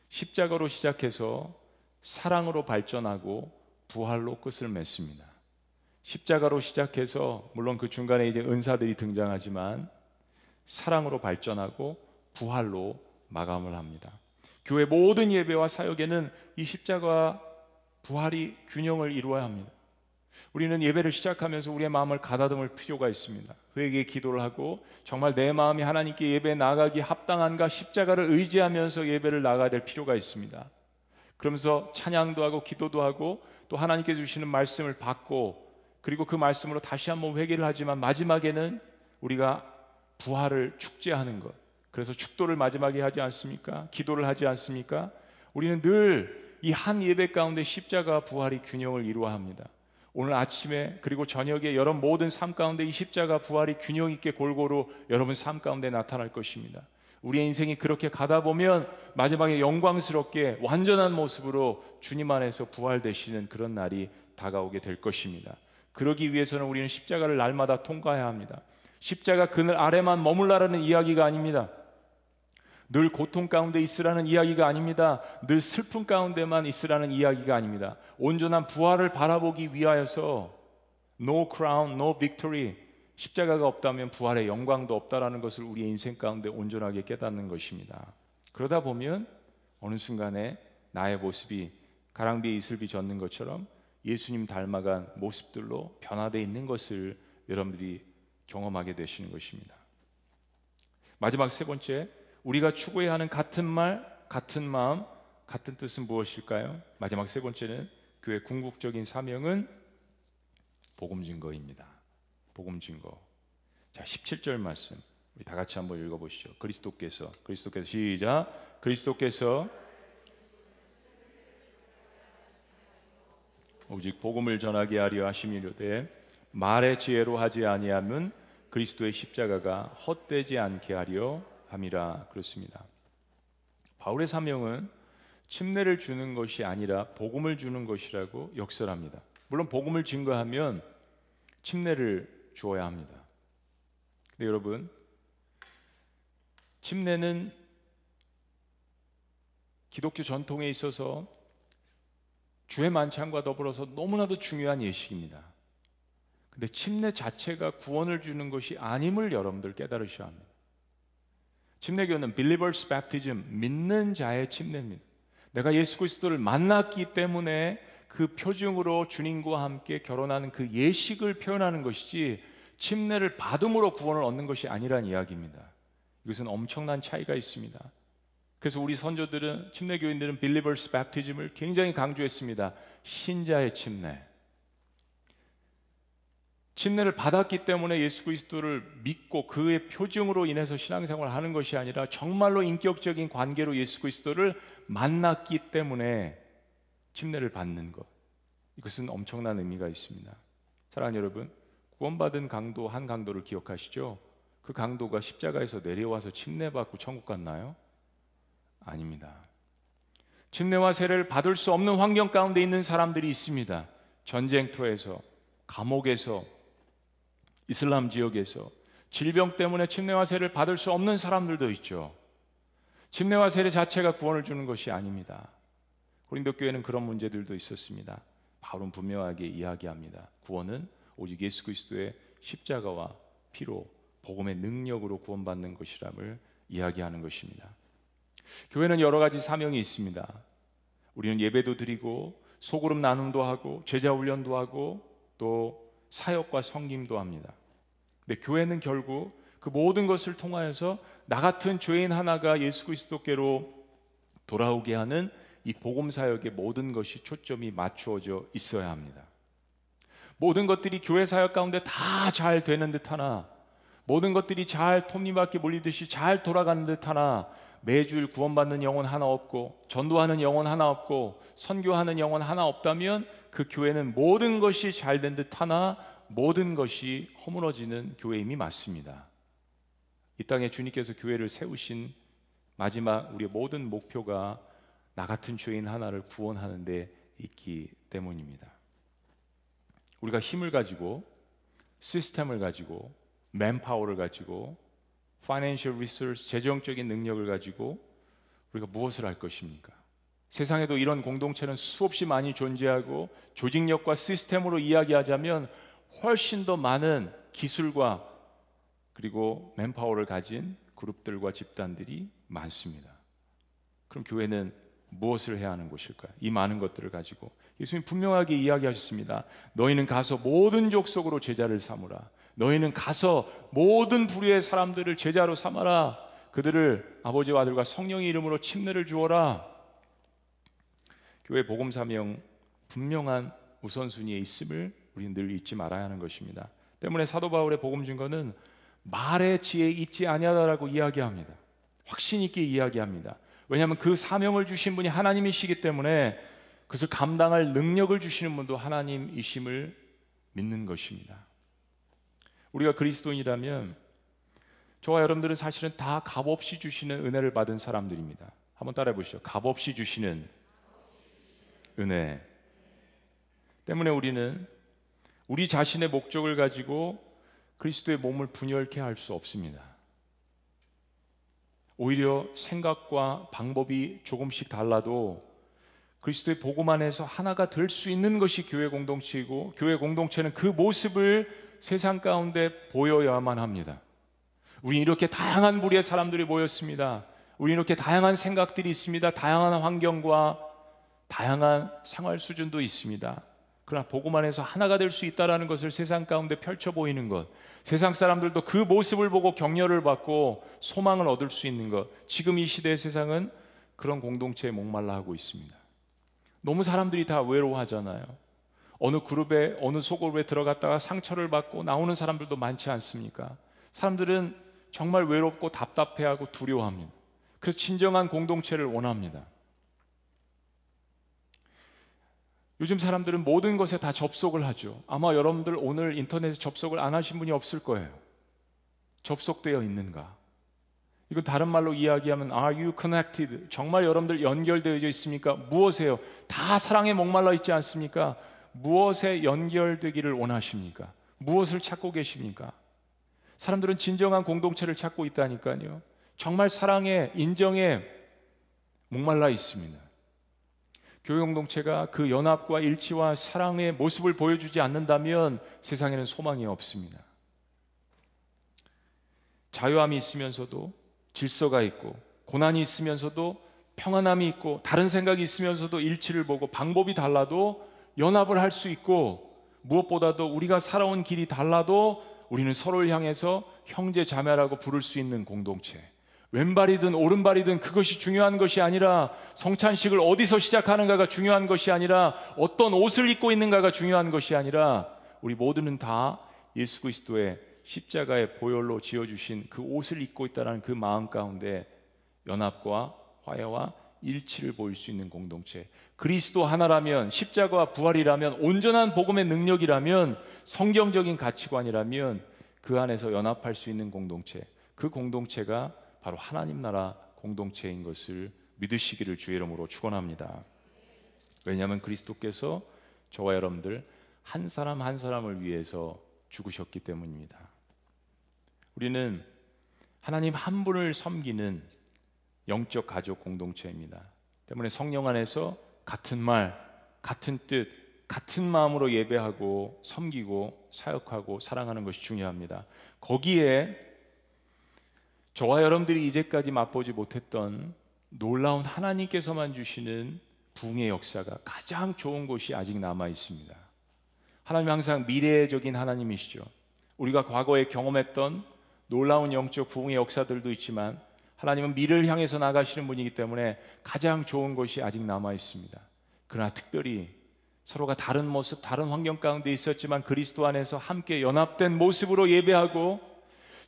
십자가로 시작해서 사랑으로 발전하고 부활로 끝을 맺습니다. 십자가로 시작해서 물론 그 중간에 이제 은사들이 등장하지만 사랑으로 발전하고 부활로 마감을 합니다. 교회 모든 예배와 사역에는 이 십자가 부활이 균형을 이루어야 합니다. 우리는 예배를 시작하면서 우리의 마음을 가다듬을 필요가 있습니다. 회개 기도를 하고 정말 내 마음이 하나님께 예배 나가기 합당한가 십자가를 의지하면서 예배를 나가야 될 필요가 있습니다. 그러면서 찬양도 하고 기도도 하고 또 하나님께 주시는 말씀을 받고 그리고 그 말씀으로 다시 한번 회개를 하지만 마지막에는 우리가 부활을 축제하는 것 그래서 축도를 마지막에 하지 않습니까? 기도를 하지 않습니까? 우리는 늘 이 한 예배 가운데 십자가 부활이 균형을 이루어야 합니다. 오늘 아침에 그리고 저녁에 여러분 모든 삶 가운데 이 십자가 부활이 균형 있게 골고루 여러분 삶 가운데 나타날 것입니다. 우리의 인생이 그렇게 가다 보면 마지막에 영광스럽게 완전한 모습으로 주님 안에서 부활되시는 그런 날이 다가오게 될 것입니다. 그러기 위해서는 우리는 십자가를 날마다 통과해야 합니다. 십자가 그늘 아래만 머물라라는 이야기가 아닙니다. 늘 고통 가운데 있으라는 이야기가 아닙니다. 늘 슬픔 가운데만 있으라는 이야기가 아닙니다. 온전한 부활을 바라보기 위하여서 no crown, no victory. 십자가가 없다면 부활의 영광도 없다라는 것을 우리의 인생 가운데 온전하게 깨닫는 것입니다. 그러다 보면 어느 순간에 나의 모습이 가랑비에 이슬비 젖는 것처럼 예수님 닮아간 모습들로 변화되어 있는 것을 여러분들이 경험하게 되시는 것입니다. 마지막 세 번째, 우리가 추구해야 하는 같은 말, 같은 마음, 같은 뜻은 무엇일까요? 마지막 세 번째는 교회 궁극적인 사명은 복음 증거입니다. 복음 증거. 자, 17절 말씀. 우리 다 같이 한번 읽어 보시죠. 그리스도께서 그리스도께서 시작. 그리스도께서 오직 복음을 전하게 하려 하심이로되 말의 지혜로 하지 아니하면 그리스도의 십자가가 헛되지 않게 하려 함이라 그렇습니다. 바울의 사명은 침례를 주는 것이 아니라 복음을 주는 것이라고 역설합니다. 물론 복음을 증거하면 침례를 주어야 합니다. 근데 여러분 침례는 기독교 전통에 있어서 주의 만찬과 더불어서 너무나도 중요한 예식입니다. 근데 침례 자체가 구원을 주는 것이 아님을 여러분들 깨달으셔야 합니다. 침례교는 believers baptism, 믿는 자의 침례입니다. 내가 예수 그리스도를 만났기 때문에 그 표징으로 주님과 함께 결혼하는 그 예식을 표현하는 것이지 침례를 받음으로 구원을 얻는 것이 아니란 이야기입니다. 이것은 엄청난 차이가 있습니다. 그래서 우리 선조들은 침례 교인들은 believers baptism을 굉장히 강조했습니다. 신자의 침례. 침례를 받았기 때문에 예수 그리스도를 믿고 그의 표징으로 인해서 신앙생활을 하는 것이 아니라 정말로 인격적인 관계로 예수 그리스도를 만났기 때문에 침례를 받는 것. 이것은 엄청난 의미가 있습니다. 사랑하는 여러분, 구원받은 강도 한 강도를 기억하시죠? 그 강도가 십자가에서 내려와서 침례받고 천국 갔나요? 아닙니다. 침례와 세례를 받을 수 없는 환경 가운데 있는 사람들이 있습니다. 전쟁터에서, 감옥에서, 이슬람 지역에서 질병 때문에 침례와 세례를 받을 수 없는 사람들도 있죠. 침례와 세례 자체가 구원을 주는 것이 아닙니다. 고린도 교회는 그런 문제들도 있었습니다. 바울은 분명하게 이야기합니다. 구원은 오직 예수 그리스도의 십자가와 피로 복음의 능력으로 구원받는 것이람을 이야기하는 것입니다. 교회는 여러 가지 사명이 있습니다. 우리는 예배도 드리고 소그룹 나눔도 하고 제자 훈련도 하고 또 사역과 성김도 합니다. 근데 교회는 결국 그 모든 것을 통하여서 나 같은 죄인 하나가 예수 그리스도께로 돌아오게 하는 이 복음 사역의 모든 것이 초점이 맞추어져 있어야 합니다. 모든 것들이 교회 사역 가운데 다 잘 되는 듯 하나 모든 것들이 잘 톱니바퀴 몰리듯이 잘 돌아가는 듯 하나 매주일 구원받는 영혼 하나 없고 전도하는 영혼 하나 없고 선교하는 영혼 하나 없다면 그 교회는 모든 것이 잘 된 듯 하나 모든 것이 허물어지는 교회임이 맞습니다. 이 땅에 주님께서 교회를 세우신 마지막 우리의 모든 목표가 나 같은 죄인 하나를 구원하는 데 있기 때문입니다. 우리가 힘을 가지고 시스템을 가지고 맨파워를 가지고 financial resource 재정적인 능력을 가지고 우리가 무엇을 할 것입니까? 세상에도 이런 공동체는 수없이 많이 존재하고 조직력과 시스템으로 이야기하자면 훨씬 더 많은 기술과 그리고 맨파워를 가진 그룹들과 집단들이 많습니다. 그럼 교회는 무엇을 해야 하는 곳일까요? 이 많은 것들을 가지고 예수님 분명하게 이야기하셨습니다. 너희는 가서 모든 족속으로 제자를 삼으라. 너희는 가서 모든 부류의 사람들을 제자로 삼아라. 그들을 아버지와 아들과 성령의 이름으로 침례를 주어라. 교회 복음 사명 분명한 우선순위에 있음을 우리는 늘 잊지 말아야 하는 것입니다. 때문에 사도 바울의 복음 증거는 말의 지혜 있지 아니하다라고 이야기합니다. 확신 있게 이야기합니다. 왜냐하면 그 사명을 주신 분이 하나님이시기 때문에 그것을 감당할 능력을 주시는 분도 하나님이심을 믿는 것입니다. 우리가 그리스도인이라면 저와 여러분들은 사실은 다 값없이 주시는 은혜를 받은 사람들입니다. 한번 따라해 보시죠. 값없이 주시는 은혜. 때문에 우리는 우리 자신의 목적을 가지고 그리스도의 몸을 분열케 할 수 없습니다. 오히려 생각과 방법이 조금씩 달라도 그리스도의 복음 안에서 하나가 될 수 있는 것이 교회 공동체이고 교회 공동체는 그 모습을 세상 가운데 보여야만 합니다. 우리 이렇게 다양한 부류의 사람들이 모였습니다. 우리 이렇게 다양한 생각들이 있습니다. 다양한 환경과 다양한 생활 수준도 있습니다. 그러나 복음 안에서 하나가 될 수 있다라는 것을 세상 가운데 펼쳐 보이는 것, 세상 사람들도 그 모습을 보고 격려를 받고 소망을 얻을 수 있는 것. 지금 이 시대의 세상은 그런 공동체에 목말라 하고 있습니다. 너무 사람들이 다 외로워하잖아요. 어느 그룹에 어느 소그룹에 들어갔다가 상처를 받고 나오는 사람들도 많지 않습니까? 사람들은 정말 외롭고 답답해하고 두려워합니다. 그래서 진정한 공동체를 원합니다. 요즘 사람들은 모든 것에 다 접속을 하죠. 아마 여러분들 오늘 인터넷에 접속을 안 하신 분이 없을 거예요. 접속되어 있는가? 이건 다른 말로 이야기하면 Are you connected? 정말 여러분들 연결되어 있습니까? 무엇에요? 다 사랑에 목말라 있지 않습니까? 무엇에 연결되기를 원하십니까? 무엇을 찾고 계십니까? 사람들은 진정한 공동체를 찾고 있다니까요. 정말 사랑에 인정에 목말라 있습니다. 교회 공동체가 그 연합과 일치와 사랑의 모습을 보여주지 않는다면 세상에는 소망이 없습니다. 자유함이 있으면서도 질서가 있고 고난이 있으면서도 평안함이 있고 다른 생각이 있으면서도 일치를 보고 방법이 달라도 연합을 할 수 있고 무엇보다도 우리가 살아온 길이 달라도 우리는 서로를 향해서 형제 자매라고 부를 수 있는 공동체. 왼발이든 오른발이든 그것이 중요한 것이 아니라 성찬식을 어디서 시작하는가가 중요한 것이 아니라 어떤 옷을 입고 있는가가 중요한 것이 아니라 우리 모두는 다 예수 그리스도의 십자가의 보혈로 지어 주신 그 옷을 입고 있다는 그 마음 가운데 연합과 화해와 일치를 보일 수 있는 공동체. 그리스도 하나라면 십자가와 부활이라면 온전한 복음의 능력이라면 성경적인 가치관이라면 그 안에서 연합할 수 있는 공동체. 그 공동체가 바로 하나님 나라 공동체인 것을 믿으시기를 주의 이름으로 축원합니다. 왜냐하면 그리스도께서 저와 여러분들 한 사람 한 사람을 위해서 죽으셨기 때문입니다. 우리는 하나님 한 분을 섬기는 영적 가족 공동체입니다. 때문에 성령 안에서 같은 말, 같은 뜻, 같은 마음으로 예배하고 섬기고 사역하고 사랑하는 것이 중요합니다. 거기에 저와 여러분들이 이제까지 맛보지 못했던 놀라운 하나님께서만 주시는 부흥의 역사가 가장 좋은 곳이 아직 남아 있습니다. 하나님 항상 미래적인 하나님이시죠. 우리가 과거에 경험했던 놀라운 영적 부흥의 역사들도 있지만 하나님은 미래를 향해서 나가시는 분이기 때문에 가장 좋은 것이 아직 남아 있습니다. 그러나 특별히 서로가 다른 모습, 다른 환경 가운데 있었지만 그리스도 안에서 함께 연합된 모습으로 예배하고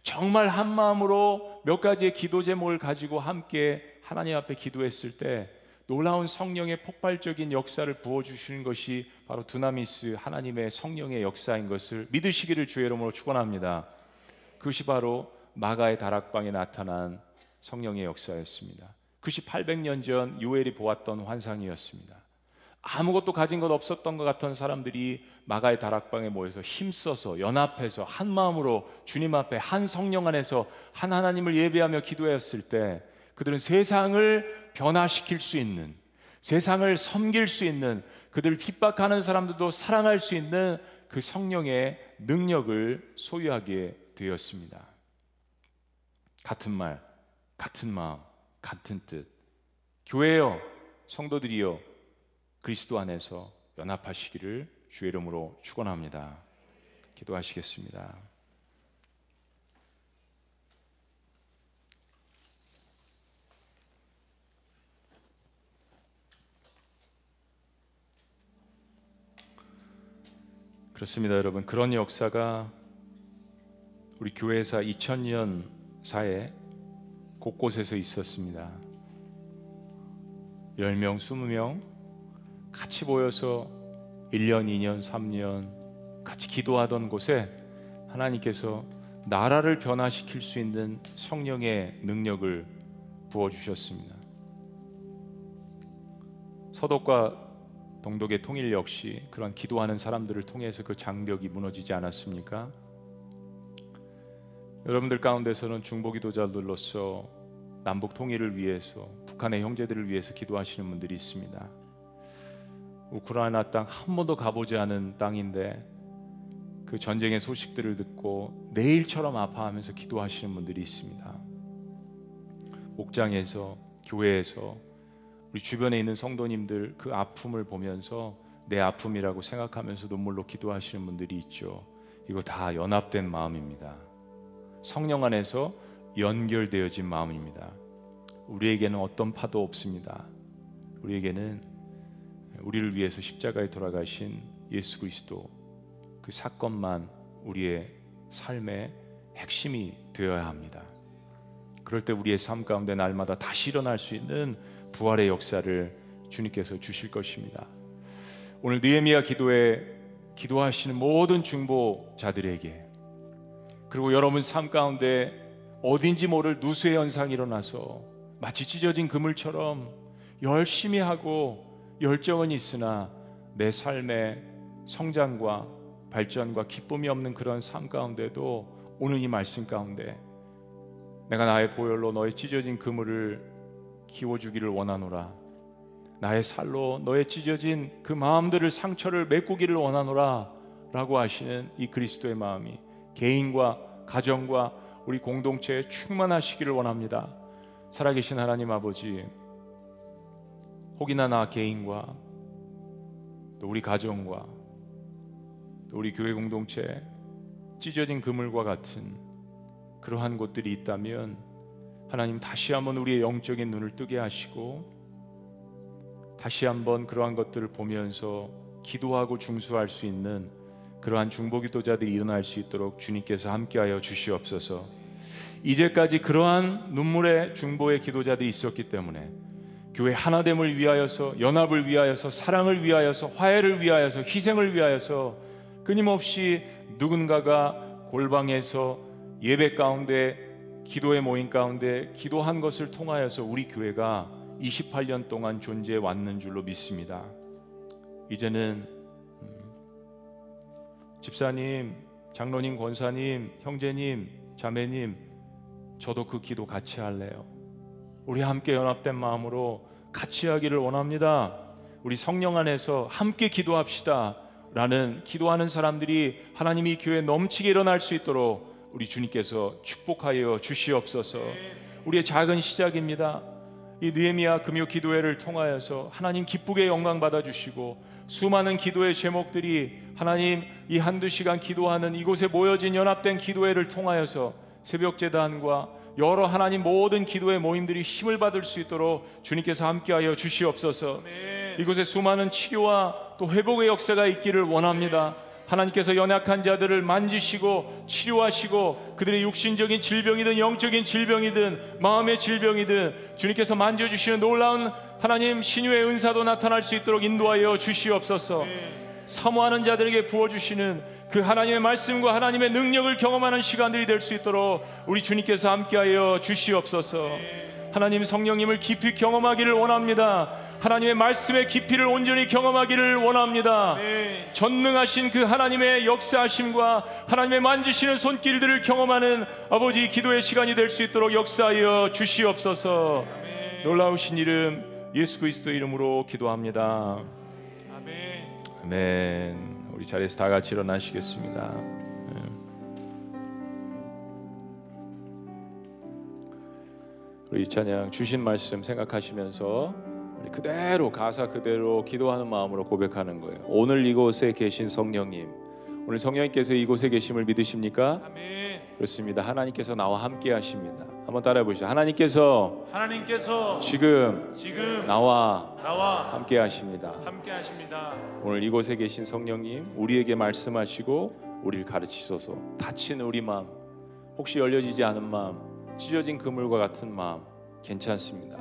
정말 한 마음으로 몇 가지의 기도 제목을 가지고 함께 하나님 앞에 기도했을 때 놀라운 성령의 폭발적인 역사를 부어 주시는 것이 바로 두나미스 하나님의 성령의 역사인 것을 믿으시기를 주의 이름으로 축원합니다. 그것이 바로 마가의 다락방에 나타난 성령의 역사였습니다. 그것이 800년 전 유엘이 보았던 환상이었습니다. 아무것도 가진 것 없었던 것 같은 사람들이 마가의 다락방에 모여서 힘써서 연합해서 한 마음으로 주님 앞에 한 성령 안에서 한 하나님을 예배하며 기도했을 때 그들은 세상을 변화시킬 수 있는 세상을 섬길 수 있는 그들을 핍박하는 사람들도 사랑할 수 있는 그 성령의 능력을 소유하게 되었습니다. 같은 말, 같은 마음, 같은 뜻. 교회여, 성도들이여, 그리스도 안에서 연합하시기를 주의 이름으로 축원합니다. 기도하시겠습니다. 그렇습니다, 여러분. 그런 역사가 우리 교회사 2000년 사에 곳곳에서 있었습니다. 10명, 20명 같이 모여서 1년, 2년, 3년 같이 기도하던 곳에 하나님께서 나라를 변화시킬 수 있는 성령의 능력을 부어 주셨습니다. 서독과 동독의 통일 역시 그런 기도하는 사람들을 통해서 그 장벽이 무너지지 않았습니까? 여러분들 가운데서는 중보기도자들로서 남북 통일을 위해서 북한의 형제들을 위해서 기도하시는 분들이 있습니다. 우크라이나 땅 한 번도 가보지 않은 땅인데 그 전쟁의 소식들을 듣고 내일처럼 아파하면서 기도하시는 분들이 있습니다. 목장에서 교회에서 우리 주변에 있는 성도님들 그 아픔을 보면서 내 아픔이라고 생각하면서 눈물로 기도하시는 분들이 있죠. 이거 다 연합된 마음입니다. 성령 안에서 연결되어진 마음입니다. 우리에게는 어떤 파도 없습니다. 우리에게는 우리를 위해서 십자가에 돌아가신 예수 그리스도 그 사건만 우리의 삶의 핵심이 되어야 합니다. 그럴 때 우리의 삶 가운데 날마다 다시 일어날 수 있는 부활의 역사를 주님께서 주실 것입니다. 오늘 느헤미야 기도에 기도하시는 모든 중보자들에게 그리고 여러분 삶 가운데 어딘지 모를 누수의 현상이 일어나서 마치 찢어진 그물처럼 열심히 하고 열정은 있으나 내 삶의 성장과 발전과 기쁨이 없는 그런 삶 가운데도 오늘 이 말씀 가운데 내가 나의 보혈로 너의 찢어진 그물을 키워주기를 원하노라 나의 살로 너의 찢어진 그 마음들을 상처를 메꾸기를 원하노라 라고 하시는 이 그리스도의 마음이 개인과 가정과 우리 공동체에 충만하시기를 원합니다. 살아계신 하나님 아버지, 혹이나 나 개인과 또 우리 가정과 또 우리 교회 공동체 찢어진 그물과 같은 그러한 곳들이 있다면 하나님 다시 한번 우리의 영적인 눈을 뜨게 하시고 다시 한번 그러한 것들을 보면서 기도하고 중수할 수 있는 그러한 중보기도자들이 일어날 수 있도록 주님께서 함께하여 주시옵소서. 이제까지 그러한 눈물의 중보의 기도자들이 있었기 때문에 교회 하나됨을 위하여서 연합을 위하여서 사랑을 위하여서 화해를 위하여서 희생을 위하여서 끊임없이 누군가가 골방에서 예배 가운데 기도의 모임 가운데 기도한 것을 통하여서 우리 교회가 28년 동안 존재해 왔는 줄로 믿습니다. 이제는 집사님, 장로님, 권사님, 형제님 자매님 저도 그 기도 같이 할래요. 우리 함께 연합된 마음으로 같이 하기를 원합니다. 우리 성령 안에서 함께 기도합시다. 라는 기도하는 사람들이 하나님이 교회 넘치게 일어날 수 있도록 우리 주님께서 축복하여 주시옵소서. 우리의 작은 시작입니다. 이 느헤미야 금요 기도회를 통하여서 하나님 기쁘게 영광 받아 주시고 수많은 기도의 제목들이 하나님 이 한두 시간 기도하는 이곳에 모여진 연합된 기도회를 통하여서 새벽 재단과 여러 하나님 모든 기도의 모임들이 힘을 받을 수 있도록 주님께서 함께하여 주시옵소서. 이곳에 수많은 치료와 또 회복의 역사가 있기를 원합니다. 하나님께서 연약한 자들을 만지시고 치료하시고 그들의 육신적인 질병이든 영적인 질병이든 마음의 질병이든 주님께서 만져주시는 놀라운 하나님 신유의 은사도 나타날 수 있도록 인도하여 주시옵소서. 사모하는 자들에게 부어주시는 그 하나님의 말씀과 하나님의 능력을 경험하는 시간들이 될 수 있도록 우리 주님께서 함께하여 주시옵소서. 하나님 성령님을 깊이 경험하기를 원합니다. 하나님의 말씀의 깊이를 온전히 경험하기를 원합니다. 전능하신 그 하나님의 역사하심과 하나님의 만지시는 손길들을 경험하는 아버지 기도의 시간이 될 수 있도록 역사하여 주시옵소서. 놀라우신 이름 예수 그리스도 이름으로 기도합니다. 아멘. 우리 자리에서 다 같이 일어나시겠습니다. 네. 우리 찬양 주신 말씀 생각하시면서 그대로 가사 그대로 기도하는 마음으로 고백하는 거예요. 오늘 이곳에 계신 성령님, 오늘 성령님께서 이곳에 계심을 믿으십니까? 아멘. 그렇습니다. 하나님께서 나와 함께 하십니다. 한번 따라해 보시죠. 하나님께서 하나님께서 지금 지금 나와 나와 함께 하십니다. 함께 하십니다. 오늘 이곳에 계신 성령님 우리에게 말씀하시고 우리를 가르치소서 다친 우리 마음 혹시 열려지지 않은 마음 찢어진 그물과 같은 마음 괜찮습니다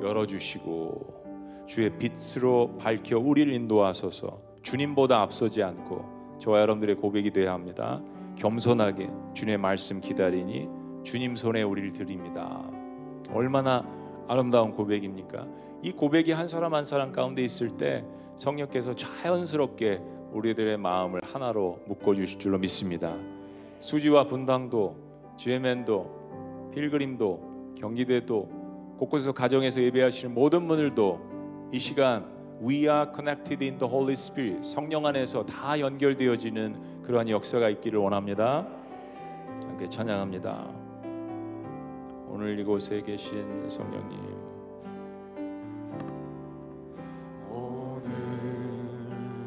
열어 주시고 주의 빛으로 밝혀 우리를 인도하소서 주님보다 앞서지 않고 저와 여러분들의 고백이 되어야 합니다. 겸손하게 주님의 말씀 기다리니 주님 손에 우리를 드립니다. 얼마나 아름다운 고백입니까? 이 고백이 한 사람 한 사람 가운데 있을 때 성령께서 자연스럽게 우리들의 마음을 하나로 묶어 주실 줄로 믿습니다. 수지와 분당도 GMN도 필그림도 경기대도 곳곳에서 가정에서 예배하시는 모든 분들도 이 시간 We are connected in the Holy Spirit 성령 안에서 다 연결되어지는 그러한 역사가 있기를 원합니다. 함께 찬양합니다. 오늘 이곳에 계신 성령님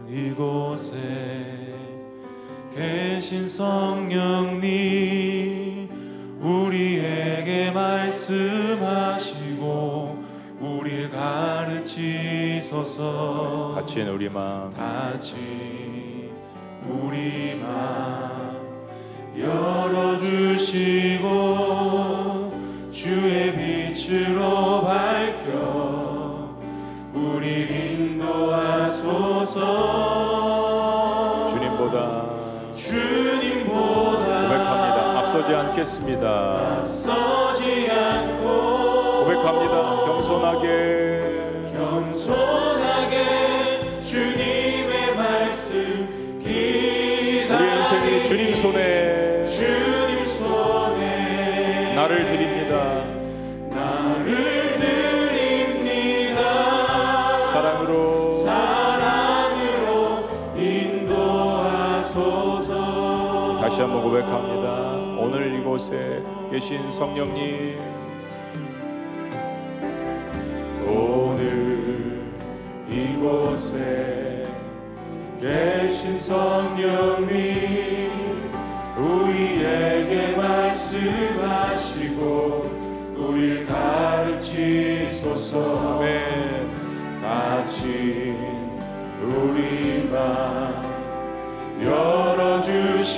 이곳에 계신 성령님 우리에게 말씀하시고 우리 가르치소서 갇힌 우리 마음 닫힌 우리 마음 열어주시고 주의 빛으로 밝혀 우리 인도하소서 주님보다 주님보다 고백합니다. 앞서지 않겠습니다. 않 고 고백합니다. 겸손하게 겸손하게 주님의 말씀 기다리니 우리 인생이 주님 손에 주님 손에 나를 드립니다. 나를 드립니다 사랑으로 사랑으로 인도하소서 다시 한번 고백합니다. 오늘 이곳에 계신 성령님 곳에 계신 성령님 우리에게 말씀하시고 우릴 가르치소서 아멘. 닫힌 우리 맘 열어주시고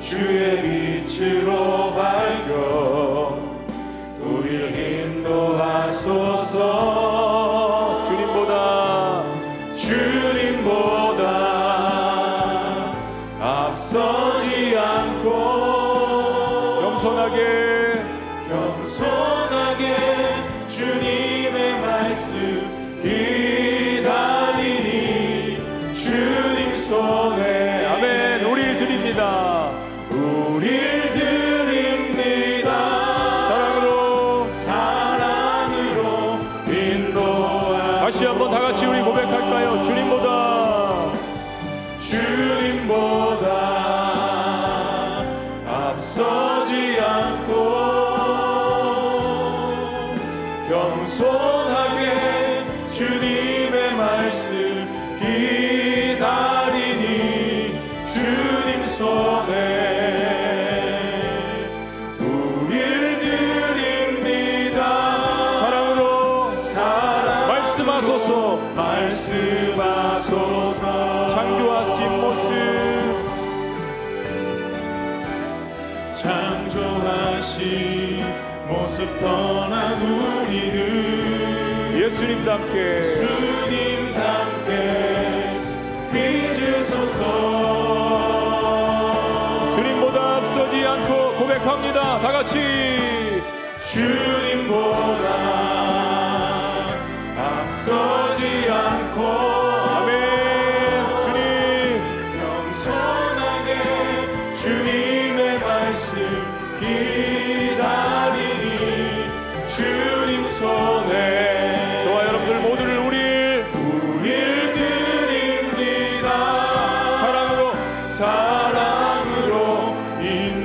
주의 빛으로 예수님답게. 주님답게 빚으소서. 주님보다 앞서지 않고 고백합니다. 다 같이. 주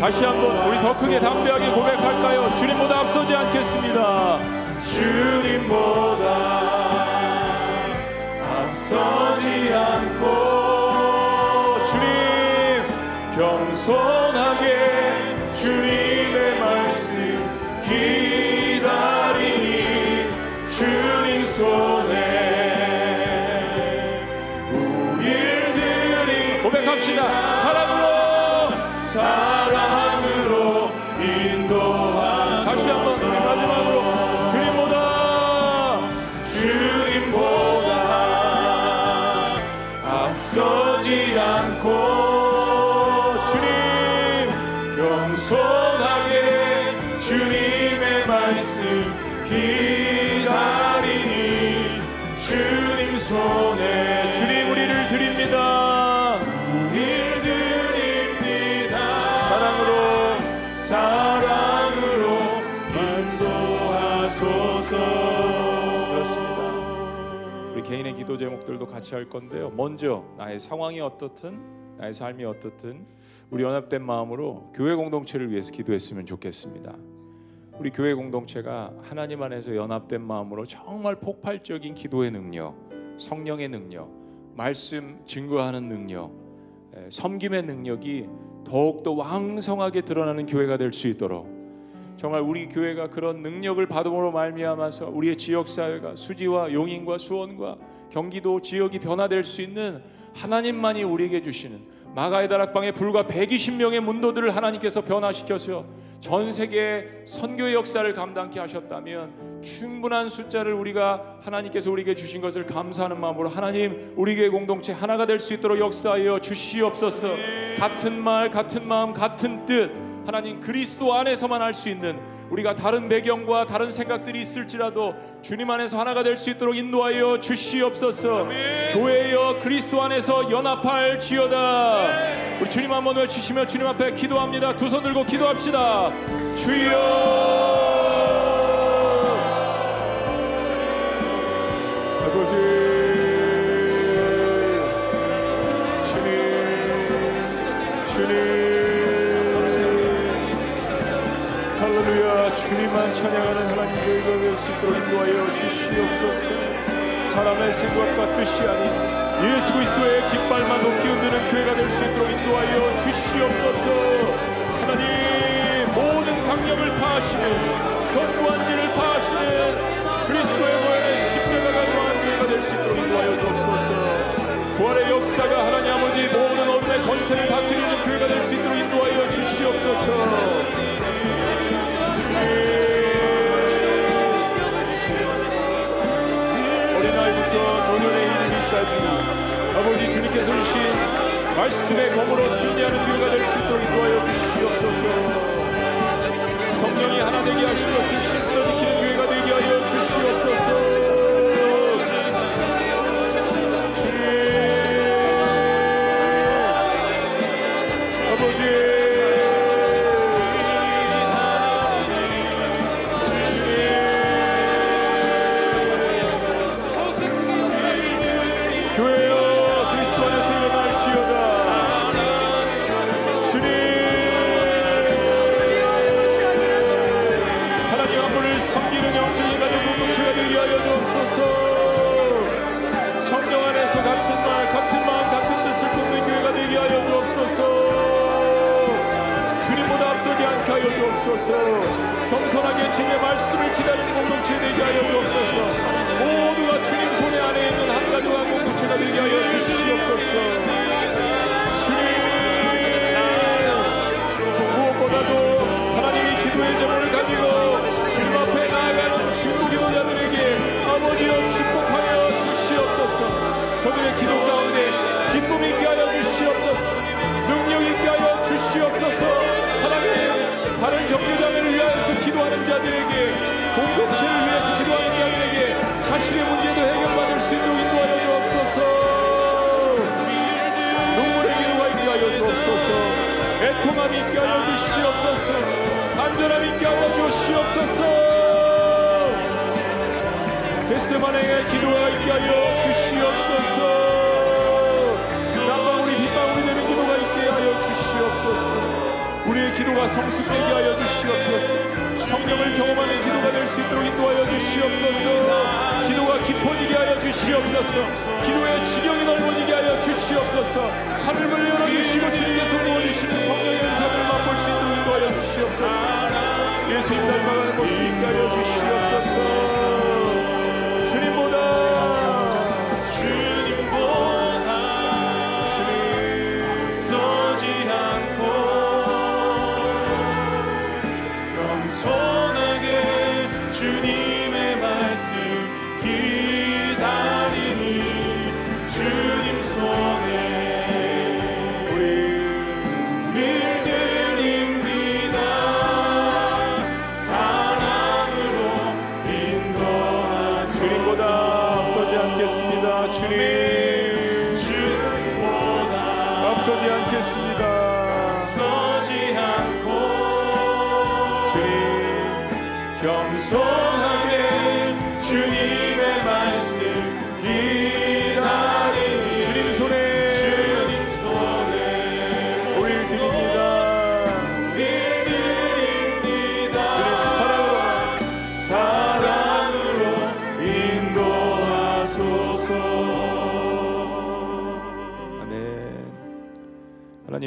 다시 한번 우리 더 크게 담대하게 고백할까요? 주님보다 앞서지 않겠습니다. 주님보다 앞서 기도 제목들도 같이 할 건데요. 먼저 나의 상황이 어떻든 나의 삶이 어떻든 우리 연합된 마음으로 교회 공동체를 위해서 기도했으면 좋겠습니다. 우리 교회 공동체가 하나님 안에서 연합된 마음으로 정말 폭발적인 기도의 능력, 성령의 능력, 말씀 증거하는 능력, 에, 섬김의 능력이 더욱더 왕성하게 드러나는 교회가 될 수 있도록 정말 우리 교회가 그런 능력을 받음으로 말미암아서 우리의 지역 사회가 수지와 용인과 수원과 경기도 지역이 변화될 수 있는 하나님만이 우리에게 주시는 마가의 다락방에 불과 120명의 문도들을 하나님께서 변화시켜서 전 세계 선교의 역사를 감당케 하셨다면 충분한 숫자를 우리가 하나님께서 우리에게 주신 것을 감사하는 마음으로 하나님 우리 교회 공동체 하나가 될 수 있도록 역사하여 주시옵소서. 같은 말 같은 마음 같은 뜻 하나님 그리스도 안에서만 할 수 있는 우리가 다른 배경과 다른 생각들이 있을지라도 주님 안에서 하나가 될 수 있도록 인도하여 주시옵소서. 교회여 그리스도 안에서 연합할 지어다. 우리 주님 한번 외치시며 주님 앞에 기도합니다. 두 손 들고 기도합시다. 주여. 아버지 찬양하는 하나님 저희가 될 수 있도록 인도하여 주시옵소서. 사람의 생각과 뜻이 아닌 예수 그리스도의 깃발만 높이 흔드는 교회가 될 수 있도록 인도하여 주시옵소서. 하나님 모든 강력을 파하시는 견고한지를 파하시는 그리스도의 모양의 십자가가 임한 교회가 될 수 있도록 인도하여 주옵소서. 부활의 역사가 하나님 아버지 모든 어둠의 권세를 다스리는 교회가 될 수 있도록 인도하여 주시옵소서 이르기까지 아버지 주님께서 주신 말씀의 검으로 승리하는 교회가 될 수 있도록 인도하여 주시옵소서. 성령이 하나 되게 실서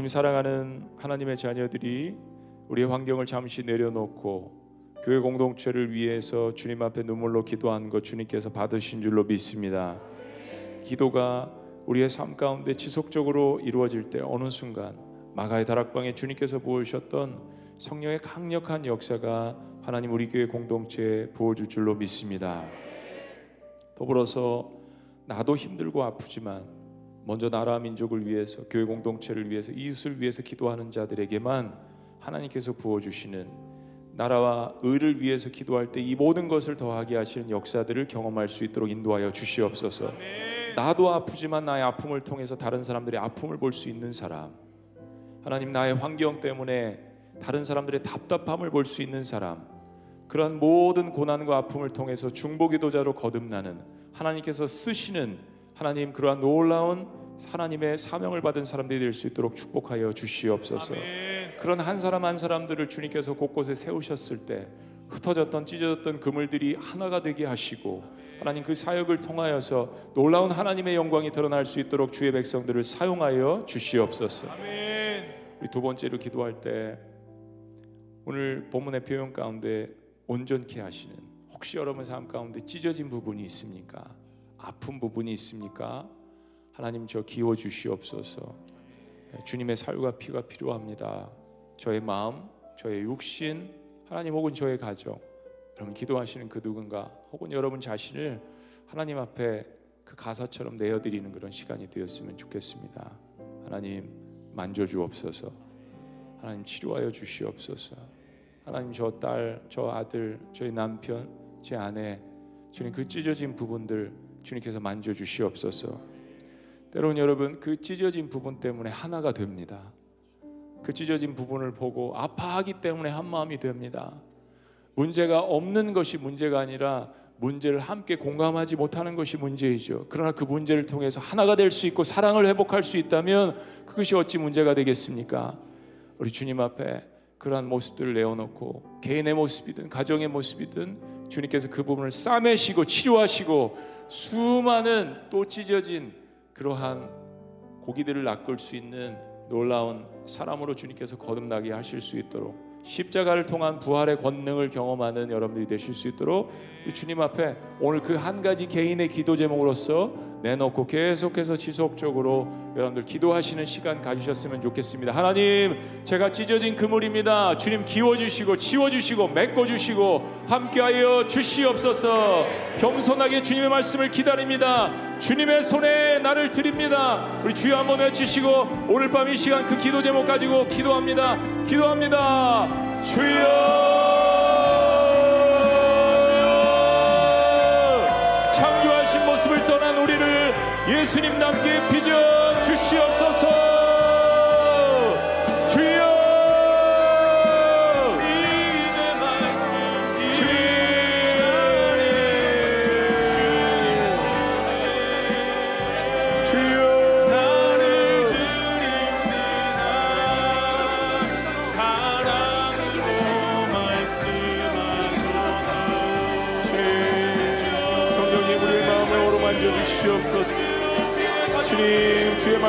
하나님 사랑하는 하나님의 자녀들이 우리의 환경을 잠시 내려놓고 교회 공동체를 위해서 주님 앞에 눈물로 기도한 것 주님께서 받으신 줄로 믿습니다. 기도가 우리의 삶 가운데 지속적으로 이루어질 때 어느 순간 마가의 다락방에 주님께서 부으셨던 성령의 강력한 역사가 하나님 우리 교회 공동체에 부어줄 줄로 믿습니다. 더불어서 나도 힘들고 아프지만 먼저 나라 민족을 위해서 교회 공동체를 위해서 이웃을 위해서 기도하는 자들에게만 하나님께서 부어 주시는 나라와 의를 위해서 기도할 때 이 모든 것을 더하게 하시는 역사들을 경험할 수 있도록 인도하여 주시옵소서. 나도 아프지만 나의 아픔을 통해서 다른 사람들의 아픔을 볼 수 있는 사람. 하나님 나의 환경 때문에 다른 사람들의 답답함을 볼 수 있는 사람. 그러한 모든 고난과 아픔을 통해서 중보기도자로 거듭나는 하나님께서 쓰시는 하나님 그러한 놀라운 하나님의 사명을 받은 사람들이 될 수 있도록 축복하여 주시옵소서. 그런 한 사람 한 사람들을 주님께서 곳곳에 세우셨을 때 흩어졌던 찢어졌던 그물들이 하나가 되게 하시고 하나님 그 사역을 통하여서 놀라운 하나님의 영광이 드러날 수 있도록 주의 백성들을 사용하여 주시옵소서. 우리 두 번째로 기도할 때 오늘 본문의 표현 가운데 온전케 하시는 혹시 여러분 삶 가운데 찢어진 부분이 있습니까? 아픈 부분이 있습니까? 하나님 저 기워 주시옵소서. 주님의 살과 피가 필요합니다. 저의 마음, 저의 육신, 하나님 혹은 저의 가정. 여러분 기도하시는 그 누군가 혹은 여러분 자신을 하나님 앞에 그 가사처럼 내어드리는 그런 시간이 되었으면 좋겠습니다. 하나님 만져 주옵소서. 하나님 치료하여 주시옵소서. 하나님 저 딸, 저 아들, 저희 남편, 제 아내, 주님 그 찢어진 부분들 주님께서 만져 주시옵소서. 때로는 여러분 그 찢어진 부분 때문에 하나가 됩니다. 그 찢어진 부분을 보고 아파하기 때문에 한 마음이 됩니다. 문제가 없는 것이 문제가 아니라 문제를 함께 공감하지 못하는 것이 문제이죠. 그러나 그 문제를 통해서 하나가 될 수 있고 사랑을 회복할 수 있다면 그것이 어찌 문제가 되겠습니까? 우리 주님 앞에 그러한 모습들을 내어놓고 개인의 모습이든 가정의 모습이든 주님께서 그 부분을 싸매시고 치료하시고 수많은 또 찢어진 그러한 고기들을 낚을 수 있는 놀라운 사람으로 주님께서 거듭나게 하실 수 있도록 십자가를 통한 부활의 권능을 경험하는 여러분들이 되실 수 있도록 이 주님 앞에 오늘 그 한 가지 개인의 기도 제목으로서 내놓고 계속해서 지속적으로 여러분들 기도하시는 시간 가지셨으면 좋겠습니다. 하나님, 제가 찢어진 그물입니다. 주님 기워주시고 치워주시고 메꿔주시고 함께하여 주시옵소서. 겸손하게 주님의 말씀을 기다립니다. 주님의 손에 나를 드립니다. 우리 주여 한번 외치시고 오늘 밤 이 시간 그 기도 제목 가지고 기도합니다. 기도합니다. 주여 모습을 우리를 예수님답게 빚어 주시옵소서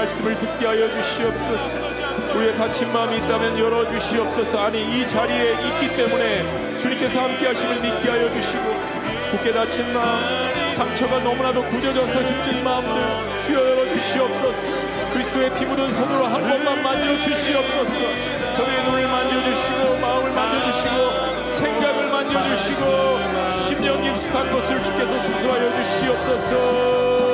말씀을 듣게 하여 주시옵소서. 우리의 다친 마음이 있다면 열어주시옵소서. 아니 이 자리에 있기 때문에 주님께서 함께 하심을 믿게 하여 주시고 굳게 다친 마음 상처가 너무나도 굳어져서 힘든 마음들 주여 열어주시옵소서. 그리스도의 피 묻은 손으로 한 번만 만져주시옵소서. 그들의 눈을 만져주시고 마음을 만져주시고 생각을 만져주시고 심령 깊숙한 것을 주께서 수술하여 주시옵소서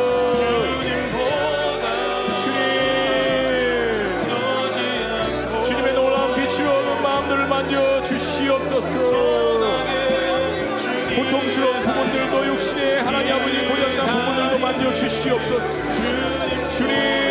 주시옵소서. 주님